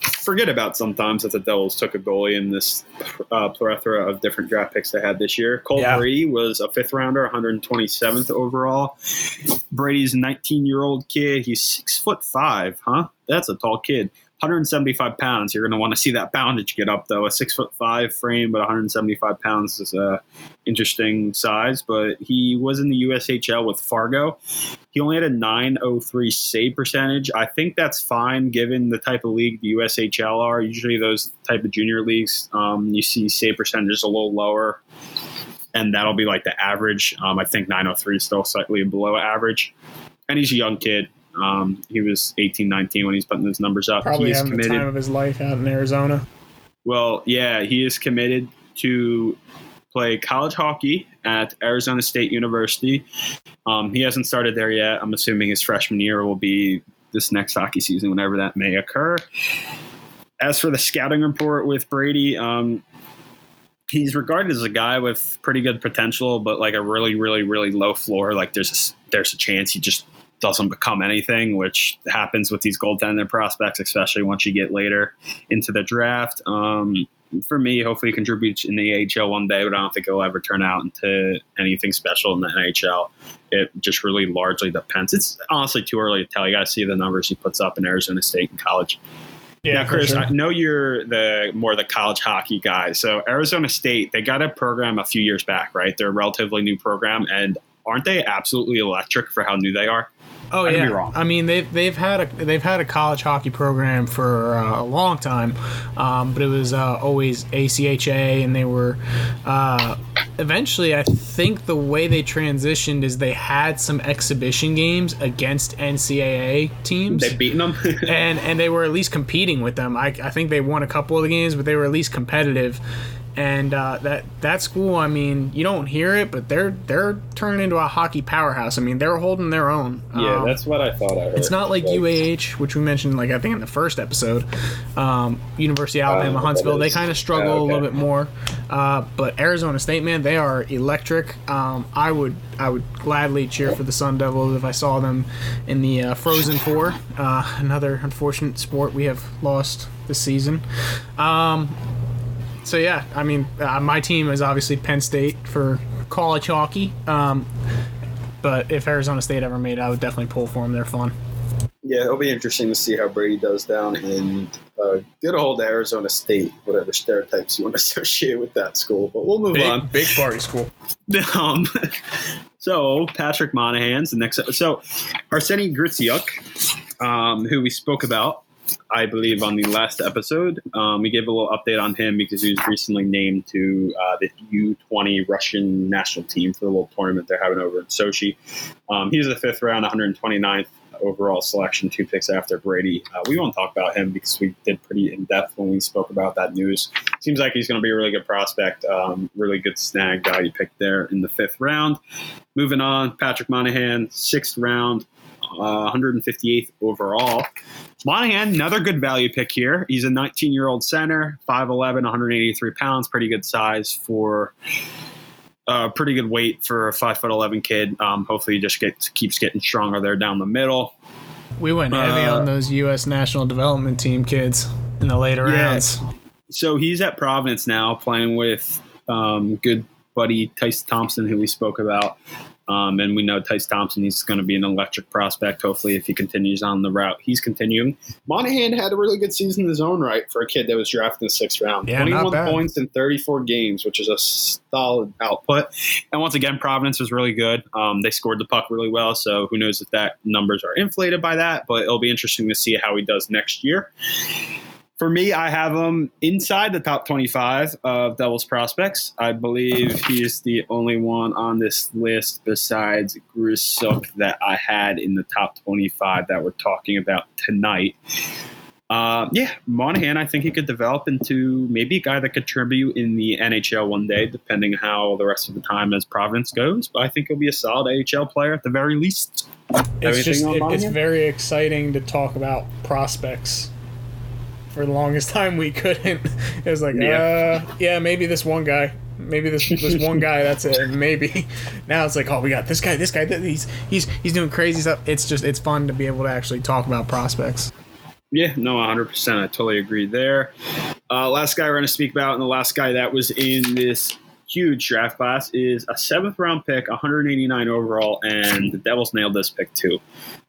forget about sometimes that the Devils took a goalie in this uh, plethora of different draft picks they had this year. Cole Yeah. Brady was a fifth rounder, 127th overall. Brady's a 19 year old kid. He's six foot five, huh? That's a tall kid. 175 pounds. You're going to want to see that poundage get up, though. A six foot five frame, but 175 pounds is a interesting size. But he was in the USHL with Fargo. He only had a 903 save percentage. I think that's fine given the type of league the USHL are. Usually, those type of junior leagues, um, you see save percentages a little lower, and that'll be like the average. Um, I think 903 is still slightly below average. And he's a young kid. Um, he was 18, 19 when he's putting those numbers up. Probably having the committed. time of his life out in Arizona. Well, yeah, he is committed to play college hockey at Arizona State University. Um, he hasn't started there yet. I'm assuming his freshman year will be this next hockey season, whenever that may occur. As for the scouting report with Brady, um, he's regarded as a guy with pretty good potential, but like a really, really, really low floor. Like there's a, there's a chance he just doesn't become anything, which happens with these goaltender prospects, especially once you get later into the draft. Um, for me, hopefully, he contributes in the AHL one day, but I don't think it'll ever turn out into anything special in the NHL. It just really largely depends. It's honestly too early to tell. You got to see the numbers he puts up in Arizona State and college. Yeah, now, Chris, sure. I know you're the more the college hockey guy. So Arizona State, they got a program a few years back, right? They're a relatively new program, and aren't they absolutely electric for how new they are? Oh I yeah. I mean they've they've had a they've had a college hockey program for uh, a long time, um, but it was uh, always ACHA, and they were uh, eventually. I think the way they transitioned is they had some exhibition games against NCAA teams. They've beaten them. and and they were at least competing with them. I, I think they won a couple of the games, but they were at least competitive. And uh, that that school, I mean, you don't hear it, but they're they're turning into a hockey powerhouse. I mean, they're holding their own. yeah, Um, that's what I thought I heard. it's not like UAH, which we mentioned, like I think in the first episode. Um, University of Alabama, Uh, Huntsville, they kind of struggle yeah, a little bit more. Uh, but Arizona State, man, they are electric. Um, I would I would gladly cheer for the Sun Devils if I saw them in the uh, Frozen Four. Uh, another unfortunate sport we have lost this season. Um, so yeah, I mean, uh, my team is obviously Penn State for college hockey. Um, but if Arizona State ever made, it, I would definitely pull for them. They're fun. Yeah, it'll be interesting to see how Brady does down in uh, good old Arizona State, whatever stereotypes you want to associate with that school. But we'll move on. big party school. Um, so Patrick Monahan's the next. So Arseny Gritsyuk, um, who we spoke about, I believe, on the last episode. Um, we gave a little update on him because he was recently named to uh, the U20 Russian national team for the little tournament they're having over in Sochi. Um, he's the fifth round, 129th overall selection, two picks after Brady. Uh, we won't talk about him because we did pretty in depth when we spoke about that news. Seems like he's going to be a really good prospect, um, really good snag value pick there in the fifth round. Moving on, Patrick Monahan, sixth round, uh, 158th overall. Monahan, another good value pick here. He's a 19 year old center, 5'11, 183 pounds, pretty good size for. Uh, pretty good weight for a five foot eleven kid. Um, hopefully, he just gets keeps getting stronger there down the middle. We went heavy Uh, on those U.S. national development team kids in the later Yeah. rounds. So he's at Providence now, playing with um, good buddy Tyce Thompson, who we spoke about. Um, and we know Tyce Thompson, he's going to be an electric prospect, hopefully, if he continues on the route he's continuing. Monahan had a really good season in his own right for a kid that was drafted in the sixth round. Yeah, not 21 points in 34 games, which is a solid output. And once again, Providence was really good. Um, they scored the puck really well, so who knows if that numbers are inflated by that, but it'll be interesting to see how he does next year. For me, I have him inside the top 25 of Devils prospects. I believe he is the only one on this list besides Gritsyuk that I had in the top 25 that we're talking about tonight. Uh, yeah, Monahan, I think he could develop into maybe a guy that could contribute in the NHL one day, depending how the rest of the time as Providence goes. But I think he'll be a solid AHL player at the very least. It's just it, it's very exciting to talk about prospects. For the longest time, we couldn't. It was like, Yeah. uh, yeah, maybe this one guy, maybe this this one guy. That's it. Maybe now it's like, oh, we got this guy, this guy. th- He's he's he's doing crazy stuff. It's just it's fun to be able to actually talk about prospects. Yeah, no, 100%. I totally agree there. Uh, last guy we're going to speak about, and the last guy that was in this huge draft class is a seventh round pick, 189 overall, and the Devils nailed this pick too.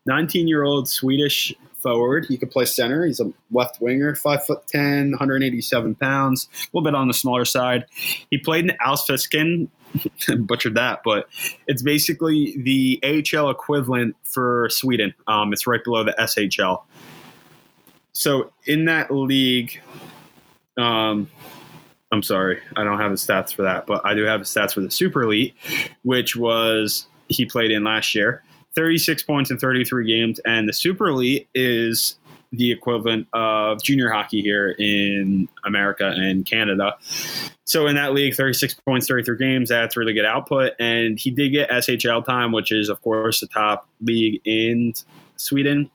19 year old Swedish forward. He could play center. He's a left winger, five foot 10, 187 pounds, a little bit on the smaller side. He played in Alsfisken. Butchered that, but it's basically the AHL equivalent for Sweden. Um, it's right below the SHL so in that league, um, I'm sorry, I don't have the stats for that, but I do have the stats for the Super Elite, which was he played in last year. 36 points in 33 games, and the Super Elite is the equivalent of junior hockey here in America and Canada. So in that league, 36 points, 33 games, that's really good output. And he did get SHL time, which is, of course, the top league in Sweden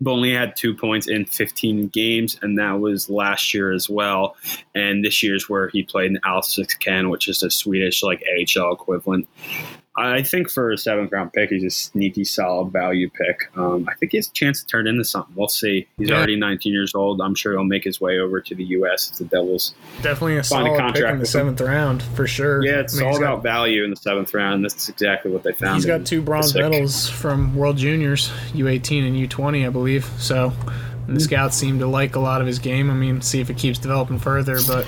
but only had two points in 15 games, and that was last year as well. And this year's where he played in Allsvenskan, which is the Swedish like AHL equivalent. I think for a seventh round pick, he's a sneaky, solid value pick. Um, I think he has a chance to turn into something. We'll see. He's Yeah. already 19 years old. I'm sure he'll make his way over to the U.S. if the Devils. Definitely a Find a solid pick contract in the him. seventh round for sure. Yeah, it's I mean, all he's got- about value in the seventh round. That's exactly what they found. He's got two bronze medals from World Juniors, U18 and U20, I believe. So and the scouts seem to like a lot of his game. I mean, see if it keeps developing further. But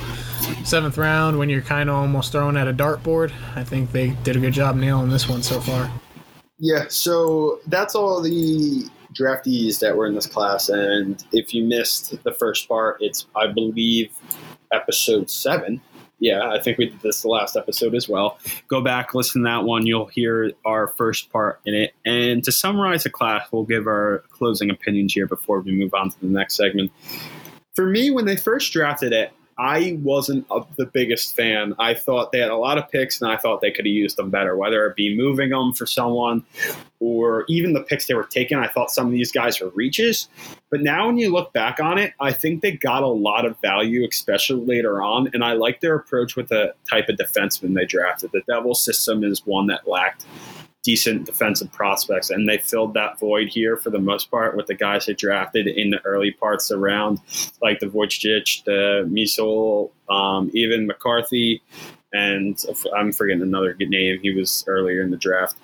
seventh round, when you're kind of almost throwing at a dartboard, I think they did a good job nailing this one so far. Yeah, so that's all the draftees that were in this class. And if you missed the first part, it's, I believe, episode seven. Yeah, I think we did this the last episode as well. Go back, listen to that one. You'll hear our first part in it. And to summarize the class, we'll give our closing opinions here before we move on to the next segment. For me, when they first drafted it, I wasn't a, the biggest fan. I thought they had a lot of picks, and I thought they could have used them better, whether it be moving them for someone or even the picks they were taking. I thought some of these guys were reaches. But now, when you look back on it, I think they got a lot of value, especially later on. And I like their approach with the type of defenseman they drafted. The Devils system is one that lacked decent defensive prospects, and they filled that void here for the most part with the guys they drafted in the early parts around, like the Wojciech, the Misyul, um, even McCarthy, and I'm forgetting another name. He was earlier in the draft,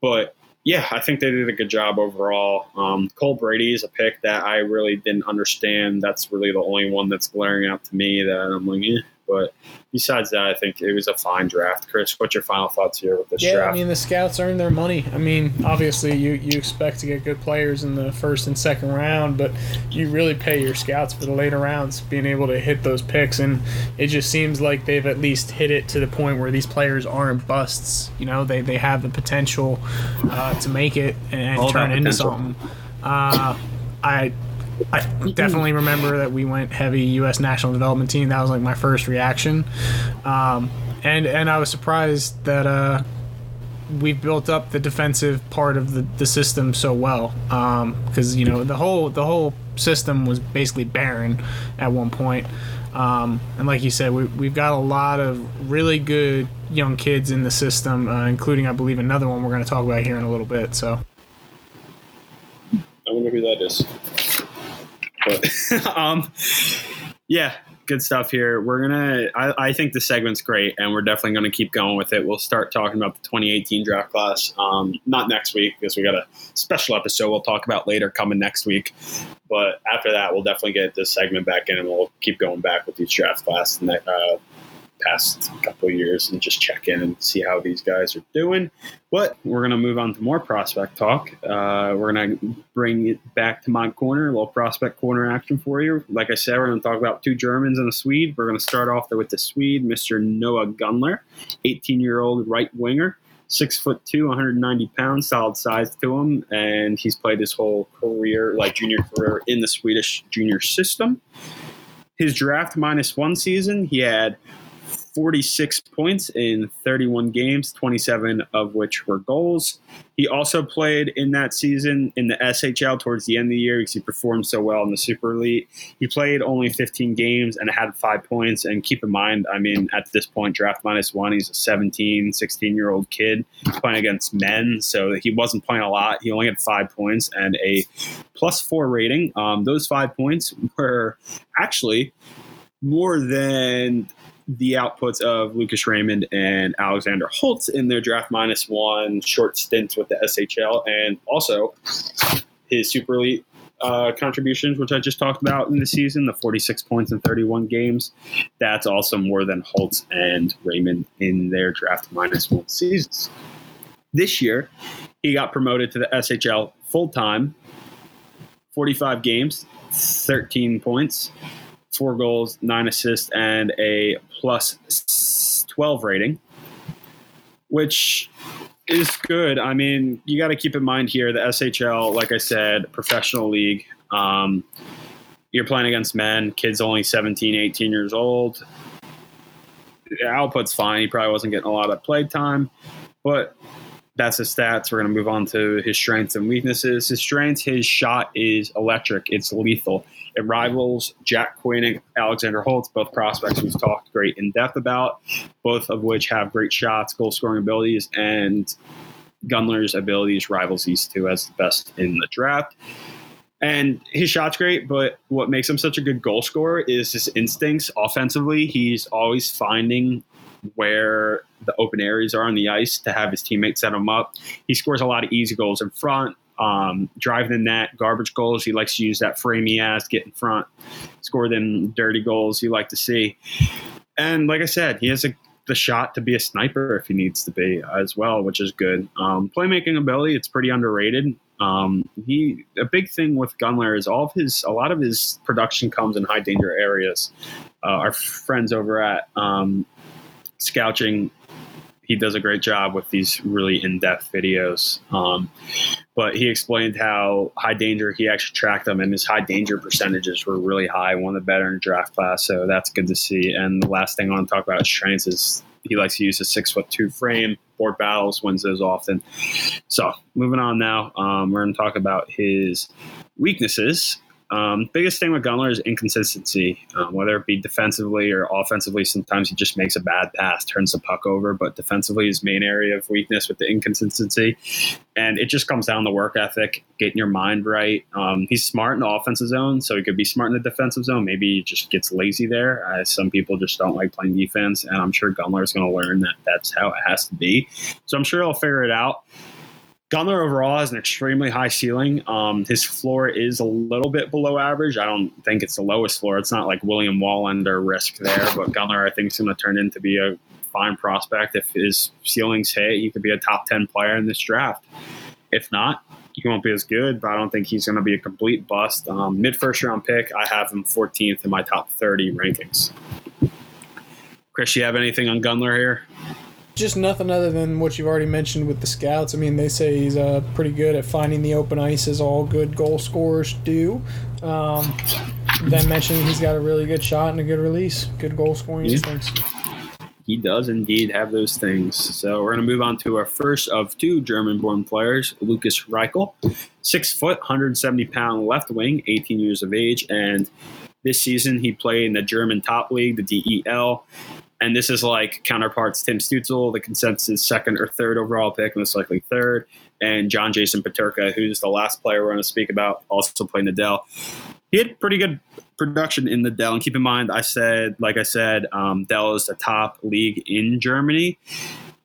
but yeah, I think they did a good job overall. Um, Cole Brady is a pick that I really didn't understand. That's really the only one that's glaring out to me that I'm like, eh. But besides that, I think it was a fine draft. Chris, what's your final thoughts here with this Yeah, draft? I mean the scouts earned their money. I mean, obviously you you expect to get good players in the first and second round, but you really pay your scouts for the later rounds, being able to hit those picks, and it just seems like they've at least hit it to the point where these players aren't busts. You know, they they have the potential uh, to make it and All turn into potential. something. Uh, I. I definitely remember that we went heavy U.S. national development team. That was like my first reaction, um, and and I was surprised that uh, we've built up the defensive part of the, the system so well because you know the whole the whole system was basically barren at one point um, and like you said we, we've got a lot of really good young kids in the system uh, including i believe another one we're going to talk about here in a little bit so I wonder who that is. But um, yeah, good stuff here. We're gonna. I, I think the segment's great, and we're definitely gonna keep going with it. We'll start talking about the 2018 draft class. Um, not next week because we got a special episode we'll talk about later coming next week. But after that, we'll definitely get this segment back in, and we'll keep going back with these draft class uh, past couple years and just check in and see how these guys are doing. But we're going to move on to more prospect talk. Uh, we're going to bring it back to my corner, a little prospect corner action for you. Like I said, we're going to talk about two Germans and a Swede. We're going to start off with the Swede, Mr. Noah Gunler, 18 year old right winger. Six foot two, 190 pounds, solid size to him, and he's played his whole career, like junior career, in the Swedish junior system. His draft minus one season, he had 46 points in 31 games, 27 of which were goals. He also played in that season in the SHL towards the end of the year because he performed so well in the Super Elite. He played only 15 games and had five points. And keep in mind, I mean, at this point, draft minus one, he's a 17, 16 year old kid playing against men. So he wasn't playing a lot. He only had five points and a plus four rating. Um, those five points were actually more than the outputs of Lucas Raymond and Alexander Holtz in their draft minus one short stints with the SHL, and also his Super Elite uh, contributions, which I just talked about in the season, the 46 points in 31 games. That's also more than Holtz and Raymond in their draft minus one seasons. This year, he got promoted to the SHL full time, 45 games, 13 points four goals, nine assists, and a plus 12 rating, which is good. I mean, you got to keep in mind here the SHL, like I said, professional league. Um, you're playing against men, kids only 17, 18 years old. The output's fine. He probably wasn't getting a lot of play time, but that's his stats. We're going to move on to his strengths and weaknesses. His strengths, his shot is electric. It's lethal. It rivals Jack Quinn and Alexander Holtz, both prospects we've talked great in depth about, both of which have great shots, goal scoring abilities, and Gunler's abilities rivals these two as the best in the draft. And his shot's great, but what makes him such a good goal scorer is his instincts offensively. He's always finding where the open areas are on the ice to have his teammates set him up. He scores a lot of easy goals in front, um, the net, garbage goals. He likes to use that frame he has, get in front, score them dirty goals you like to see. And like I said, he has a, the shot to be a sniper if he needs to be as well, which is good. Um, playmaking ability, it's pretty underrated. Um, he a big thing with Gunler is all of his a lot of his production comes in high danger areas. Uh, our friends over at um, Scouching he does a great job with these really in-depth videos. Um, but he explained how high danger he actually tracked them, and his high danger percentages were really high, one of the better in draft class. So that's good to see. And the last thing I want to talk about is strengths is he likes to use a six foot two frame. Board battles wins those often. So moving on now, um, we're going to talk about his weaknesses. Um, biggest thing with Gunler is inconsistency, um, whether it be defensively or offensively. Sometimes he just makes a bad pass, turns the puck over, but defensively, his main area of weakness with the inconsistency. And it just comes down to work ethic, getting your mind right. Um, he's smart in the offensive zone, so he could be smart in the defensive zone. Maybe he just gets lazy there. Uh, some people just don't like playing defense, and I'm sure Gunler is going to learn that that's how it has to be. So I'm sure he'll figure it out. Gunler overall has an extremely high ceiling. Um, his floor is a little bit below average. I don't think it's the lowest floor. It's not like William Wallinder risk there, but Gunler I think is going to turn into be a fine prospect. If his ceilings hit, he could be a top ten player in this draft. If not, he won't be as good, but I don't think he's going to be a complete bust. Um, Mid first round pick, I have him 14th in my top 30 rankings. Chris, you have anything on Gunler here? Just nothing other than what you've already mentioned with the scouts. I mean, they say he's uh, pretty good at finding the open ice, as all good goal scorers do. Um, then mentioning he's got a really good shot and a good release, good goal scoring yeah. instincts. He does indeed have those things. So we're going to move on to our first of two German-born players, Lukas Reichel, six foot, 170 pound left wing, 18 years of age, and this season he played in the German top league, the DEL. And this is like counterparts Tim Stützle, the consensus second or third overall pick, most likely third, and John Jason Peterka, who's the last player we're going to speak about, also playing the DEL. He had pretty good production in the DEL. And keep in mind, I said, like I said, um, DEL is the top league in Germany.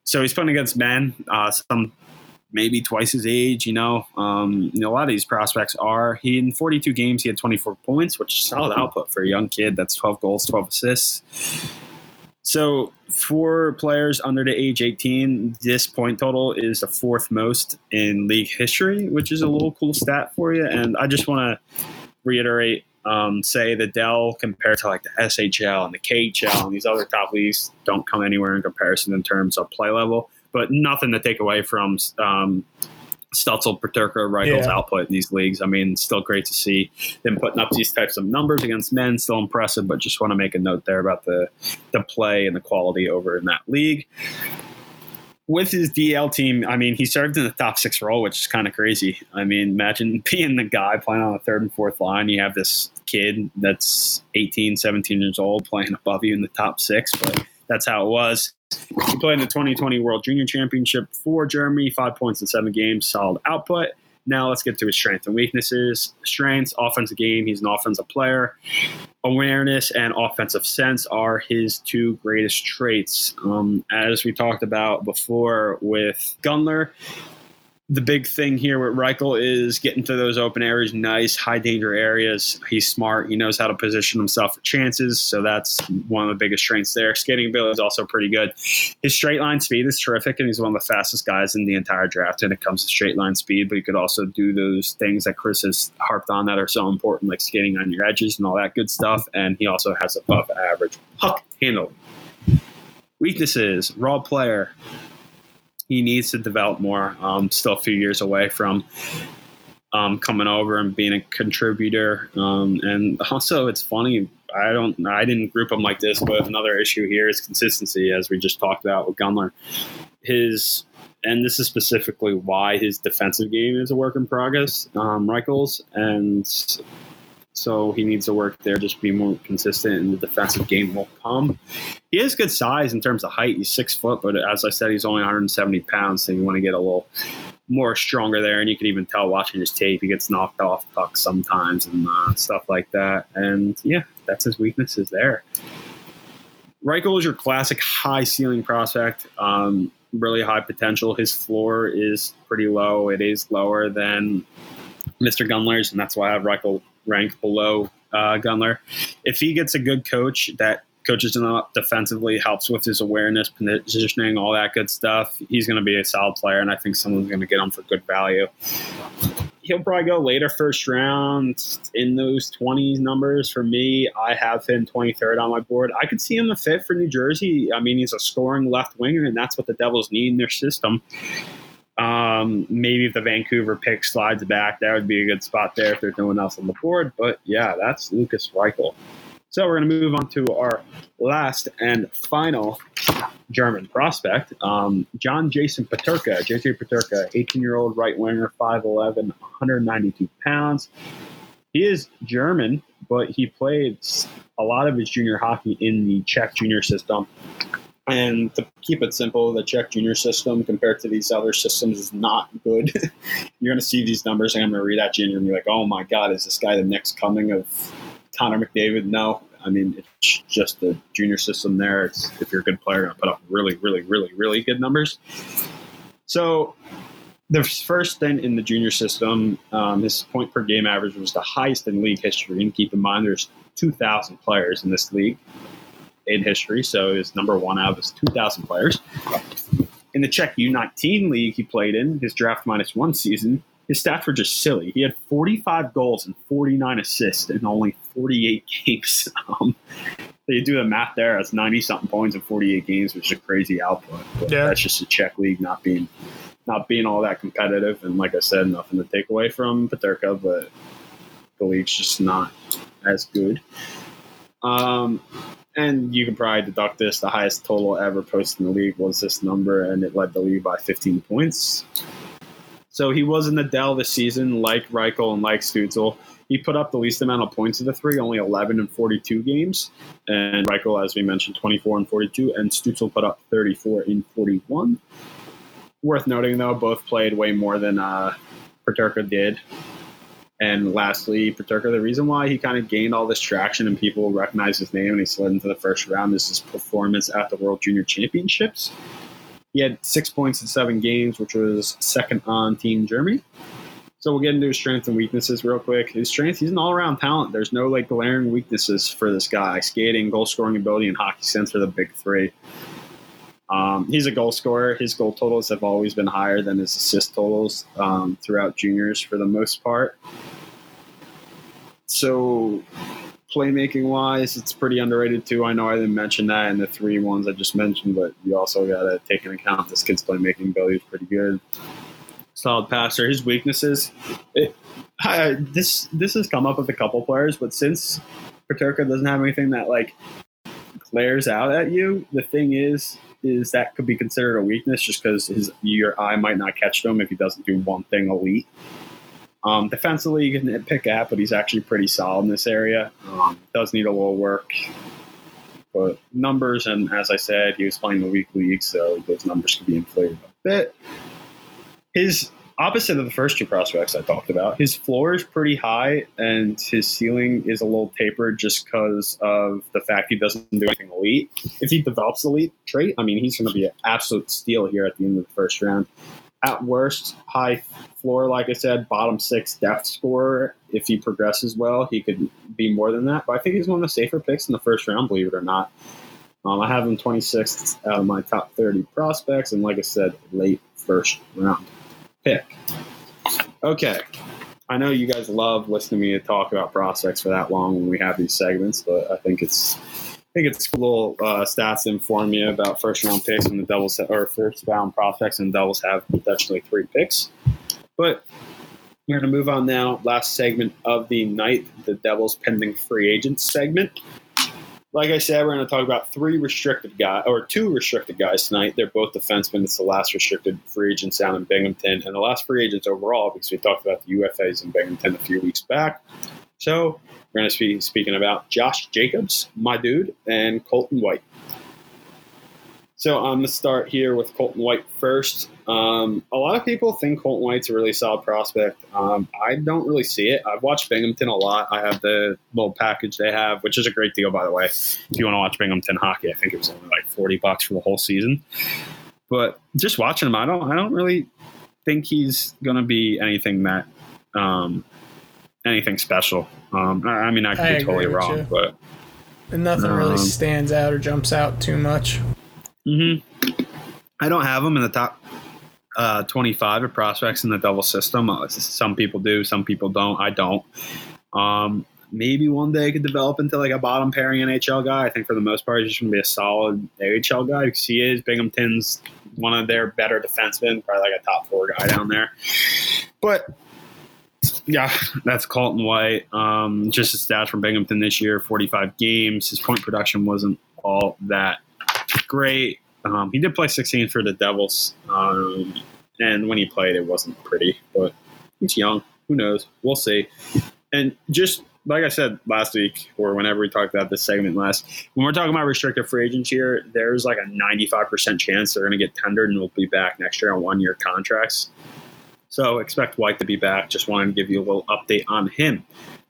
So he's playing against men, uh, some maybe twice his age. You know, um, you know, a lot of these prospects are. He in 42 games, he had 24 points, which is solid output for a young kid. That's 12 goals, 12 assists. So for players under the age 18, this point total is the fourth most in league history, which is a little cool stat for you. And I just want to reiterate, um, say the DEL compared to like the SHL and the KHL and these other top leagues don't come anywhere in comparison in terms of play level. But nothing to take away from um, Stützle, Peterka, Reichel's yeah. output in these leagues. I mean, still great to see them putting up these types of numbers against men. Still impressive, but just want to make a note there about the the play and the quality over in that league. With his DL team, I mean, he served in the top six role, which is kind of crazy. I mean, imagine being the guy playing on the third and fourth line. You have this kid that's 18, 17 years old playing above you in the top six, but that's how it was. He played in the 2020 World Junior Championship for Germany, five points in seven games, solid output. Now let's get to his strengths and weaknesses. Strengths, offensive game, he's an offensive player. Awareness and offensive sense are his two greatest traits. Um, as we talked about before with Gunler, the big thing here with Reichel is getting to those open areas, nice high danger areas. He's smart. He knows how to position himself for chances. So that's one of the biggest strengths there. Skating ability is also pretty good. His straight line speed is terrific, and he's one of the fastest guys in the entire draft when it comes to straight line speed. But he could also do those things that Chris has harped on that are so important, like skating on your edges and all that good stuff. And he also has above average puck handle. Weaknesses, raw player he needs to develop more. Um, still a few years away from um, coming over and being a contributor. Um, and also, it's funny. I don't. I didn't group him like this, but another issue here is consistency, as we just talked about with Gunler. His and this is specifically why his defensive game is a work in progress, um, Reichels, and so he needs to work there, just be more consistent, and the defensive game will come. He has good size in terms of height. He's six foot, but as I said, he's only 170 pounds, so you want to get a little more stronger there. And you can even tell watching his tape, he gets knocked off pucks sometimes and uh, stuff like that. And yeah, that's his weaknesses there. Reichel is your classic high ceiling prospect. Um, really high potential. His floor is pretty low. It is lower than Mr. Gunler's, and that's why I have Reichel ranked below uh, Gunler. If he gets a good coach that coaches him up defensively, helps with his awareness, positioning, all that good stuff, he's going to be a solid player, and I think someone's going to get him for good value. He'll probably go later first round in those 20s numbers. For me, I have him 23rd on my board. I could see him a fit for New Jersey. I mean, he's a scoring left winger, and that's what the Devils need in their system. Um, maybe if the Vancouver pick slides back, that would be a good spot there if there's no one else on the board. But yeah, that's Lukas Reichel. So we're going to move on to our last and final German prospect, um, John Jason Peterka. JJ Peterka, 18 year old right winger, 5'11, 192 pounds. He is German, but he played a lot of his junior hockey in the Czech junior system. And to keep it simple, the Czech junior system compared to these other systems is not good. you're going to see these numbers, and I'm going to read at junior, and you're like, oh my God, is this guy the next coming of Connor McDavid? No. I mean, it's just the junior system there. It's, if you're a good player, going to put up really, really, really, really good numbers. So the first stint in the junior system, um, his point per game average was the highest in league history. And keep in mind, there's 2,000 players in this league in history, so he's number one out of his 2,000 players. In the Czech U19 league he played in, his draft minus one season, his stats were just silly. He had 45 goals and 49 assists in only 48 games. Um, so you do the math there, that's 90 something points in 48 games, which is a crazy output. But yeah. That's just a Czech league not being not being all that competitive. And like I said, nothing to take away from Peterka, but the league's just not as good. Um, and you can probably deduct this. The highest total ever posted in the league was this number, and it led the league by 15 points. So he was in the DEL this season, like Reichel and like Stützle. He put up the least amount of points of the three, only 11 and 42 games. And Reichel, as we mentioned, 24 and 42, and Stützle put up 34 in 41. Worth noting, though, both played way more than uh, Peterka did. And lastly, Peterka, the reason why he kind of gained all this traction and people recognize his name and he slid into the first round is his performance at the World Junior Championships. He had six points in seven games, which was second on Team Germany. So we'll get into his strengths and weaknesses real quick. His strengths, he's an all-around talent. There's no like glaring weaknesses for this guy. Skating, goal scoring ability, and hockey sense are the big three. Um, he's a goal scorer. His goal totals have always been higher than his assist totals um, throughout juniors for the most part. So, playmaking wise, it's pretty underrated too. I know I didn't mention that in the three ones I just mentioned, but you also got to take into account this kid's playmaking ability is pretty good. Solid passer. His weaknesses, it, I, this this has come up with a couple players, but since Peterka doesn't have anything that like glares out at you, the thing is is that could be considered a weakness just because his your eye might not catch him if he doesn't do one thing elite. Um, defensively, you can pick at, but he's actually pretty solid in this area. Um, does need a little work, but numbers and as I said, he was playing the weak league, so those numbers could be inflated a bit. His opposite of the first two prospects I talked about, his floor is pretty high and his ceiling is a little tapered just because of the fact he doesn't do anything elite. If he develops elite trait, I mean, he's going to be an absolute steal here at the end of the first round. At worst, high floor, like I said, bottom six depth scorer. If he progresses well, he could be more than that. But I think he's one of the safer picks in the first round, believe it or not. Um, I have him 26th out of my top 30 prospects, and like I said, late first round pick. Okay. I know you guys love listening to me talk about prospects for that long when we have these segments, but I think it's I think it's cool uh, stats inform you about first round picks and the Devils or first round prospects and Devils have potentially three picks. But we're going to move on now. Last segment of the night, the Devils pending free agents segment like I said, we're going to talk about three restricted guys or two restricted guys tonight. They're both defensemen. It's the last restricted free agents down in Binghamton and the last free agents overall because we talked about the UFAs in Binghamton a few weeks back. So we're going to be speaking about Josh Jacobs, my dude, and Colton White. So I'm going to start here with Colton White first. Um, a lot of people think Colton White's a really solid prospect. Um, I don't really see it. I've watched Binghamton a lot. I have the little package they have, which is a great deal, by the way. If you want to watch Binghamton hockey, I think it was only like 40 bucks for the whole season. But just watching him, I don't, I don't really think he's going to be anything that, um, anything special. Um, I, I mean, I could I be totally wrong, you. but And nothing really Um, stands out or jumps out too much. hmm I don't have him in the top uh, 25 of prospects in the double system. Uh, some people do, some people don't. I don't. Um, maybe one day I could develop into like a bottom pairing NHL guy. I think for the most part, he's just going to be a solid AHL guy because he is. Binghamton's one of their better defensemen, probably like a top four guy down there. But yeah, that's Colton White. Um, just his stats from Binghamton this year 45 games. His point production wasn't all that great. Um, he did play 16 for the Devils. Um, and when he played, it wasn't pretty, but he's young. Who knows? We'll see. And just like I said last week, or whenever we talked about this segment last, when we're talking about restricted free agents here, there's like a 95% chance they're going to get tendered and will be back next year on one year contracts. So expect White to be back. Just wanted to give you a little update on him.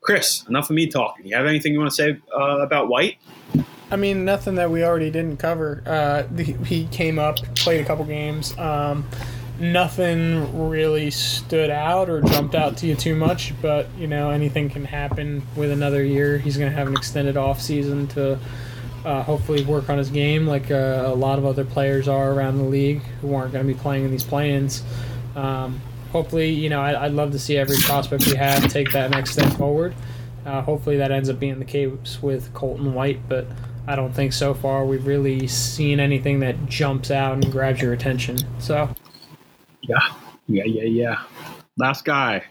Chris, enough of me talking. You have anything you want to say uh, about White? I mean, nothing that we already didn't cover. Uh, he came up, played a couple games. Um, nothing really stood out or jumped out to you too much, but you know, anything can happen with another year. He's going to have an extended off season to uh, hopefully work on his game, like uh, a lot of other players are around the league who aren't going to be playing in these play-ins. Um, hopefully, you know, I, I'd love to see every prospect we have take that next step forward. Uh, hopefully, that ends up being the case with Colton White, but I don't think so far we've really seen anything that jumps out and grabs your attention. So, Yeah, yeah, yeah, yeah. Last guy,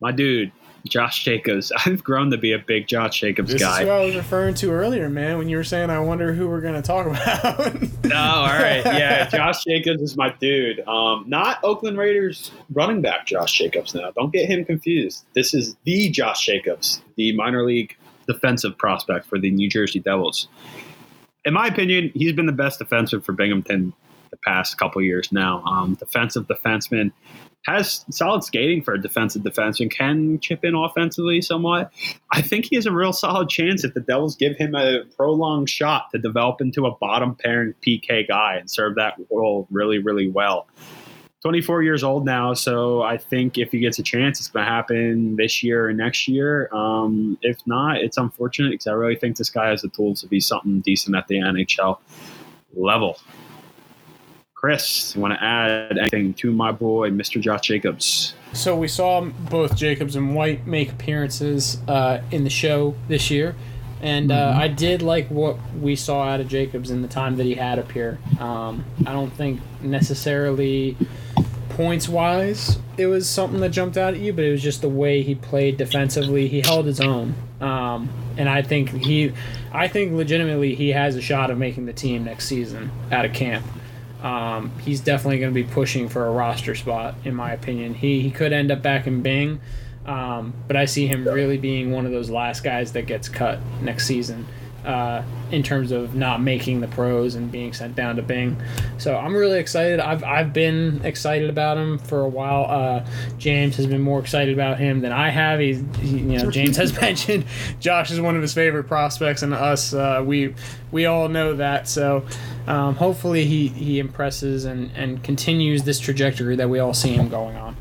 my dude, Josh Jacobs. I've grown to be a big Josh Jacobs this guy. is what I was referring to earlier, man, when you were saying, I wonder who we're going to talk about. Oh, all right. Yeah, Josh Jacobs is my dude. Um, not Oakland Raiders running back Josh Jacobs now. Don't get him confused. This is the Josh Jacobs, the minor league defensive prospect for the New Jersey Devils. In my opinion, he's been the best defensive for Binghamton the past couple years now. Um, defensive defenseman has solid skating for a defensive defenseman, and can chip in offensively somewhat. I think he has a real solid chance if the Devils give him a prolonged shot to develop into a bottom pairing PK guy and serve that role really, really well. 24 years old now, so I think if he gets a chance, it's going to happen this year or next year. Um, if not, it's unfortunate because I really think this guy has the tools to be something decent at the NHL level. Chris, you want to add anything to my boy, Mr. Josh Jacobs? So we saw both Jacobs and White make appearances uh, in the show this year, and uh, I did like what we saw out of Jacobs in the time that he had up here. Um, I don't think necessarily points wise it was something that jumped out at you, but it was just the way he played defensively. He held his own, um, and I think he, I think legitimately he has a shot of making the team next season out of camp. Um, he's definitely going to be pushing for a roster spot, in my opinion. He he could end up back in Bing, um, but I see him really being one of those last guys that gets cut next season. Uh, in terms of not making the pros and being sent down to Bing, so I'm really excited. I've I've been excited about him for a while. Uh, James has been more excited about him than I have. He's he, you know James has mentioned Josh is one of his favorite prospects, and us uh, we we all know that. So um, hopefully he, he impresses and, and continues this trajectory that we all see him going on.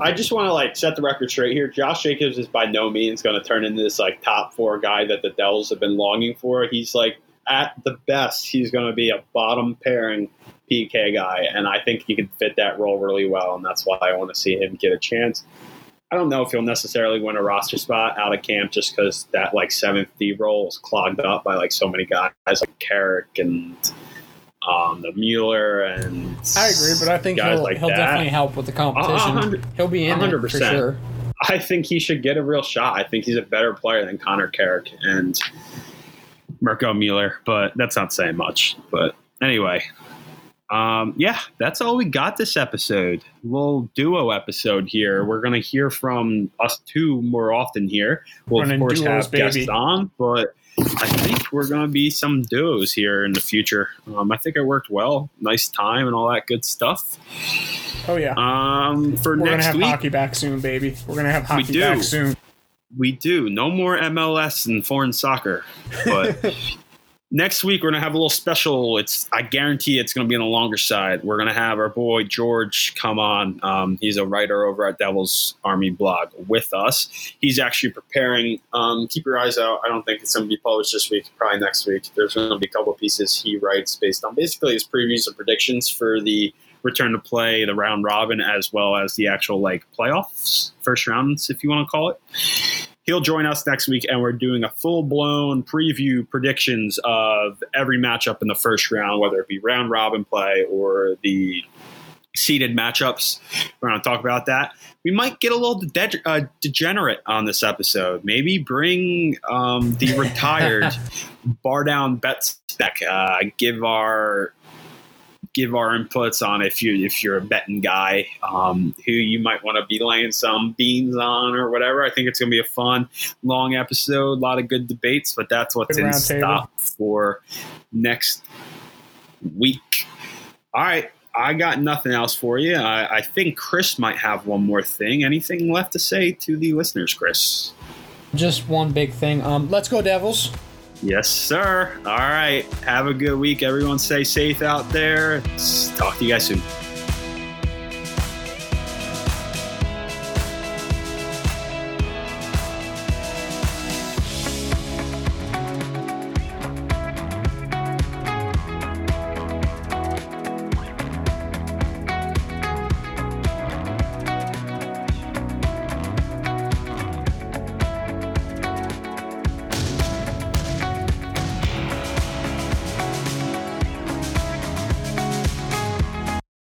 I just want to like set the record straight here. Josh Jacobs is by no means going to turn into this like top four guy that the Devils have been longing for. He's like at the best, he's going to be a bottom pairing PK guy, and I think he can fit that role really well, and that's why I want to see him get a chance. I don't know if he'll necessarily win a roster spot out of camp just because that like seventh D role is clogged up by like so many guys like Carrick and um, the Mueller and I agree, but I think he'll, like he'll that. definitely help with the competition. he'll be in there for 100%. sure. I think he should get a real shot. I think he's a better player than Connor Carrick. And Mirco Mueller, but that's not saying much. But anyway, um, yeah, that's all we got this episode. Little duo episode here. We're gonna hear from us two more often here. We'll Running of course duos, have guests baby. on, but I think we're gonna be some duos here in the future. Um, I think it worked well. Nice time and all that good stuff. Oh yeah. Um, for We're gonna have week, hockey back soon, baby. We're gonna have hockey do. back soon. we do no more MLS and foreign soccer, but. Next week we're gonna have a little special. It's I guarantee it's gonna be on the longer side. We're gonna have our boy George come on. Um, he's a writer over at Devil's Army blog with us. He's actually preparing. Um, keep your eyes out. I don't think it's gonna be published this week. Probably next week. There's gonna be a couple pieces he writes based on basically his previews and predictions for the return to play, the round robin, as well as the actual like playoffs, first rounds, if you want to call it he'll join us next week and we're doing a full-blown preview predictions of every matchup in the first round whether it be round robin play or the seeded matchups. We're going to talk about that. We might get a little de- uh, degenerate on this episode. Maybe bring um, the retired bar down bets back uh, give our give our inputs on if you if you're a betting guy um, who you might want to be laying some beans on or whatever. I think it's gonna be a fun long episode, a lot of good debates, but that's what's Good in round stock for next week. All right. I got nothing else for you. I, I think Chris might have one more thing. Anything left to say to the listeners, Chris? Just one big thing. Um, let's go Devils. Yes, sir. All right. Have a good week. Everyone stay safe out there. Talk to you guys soon.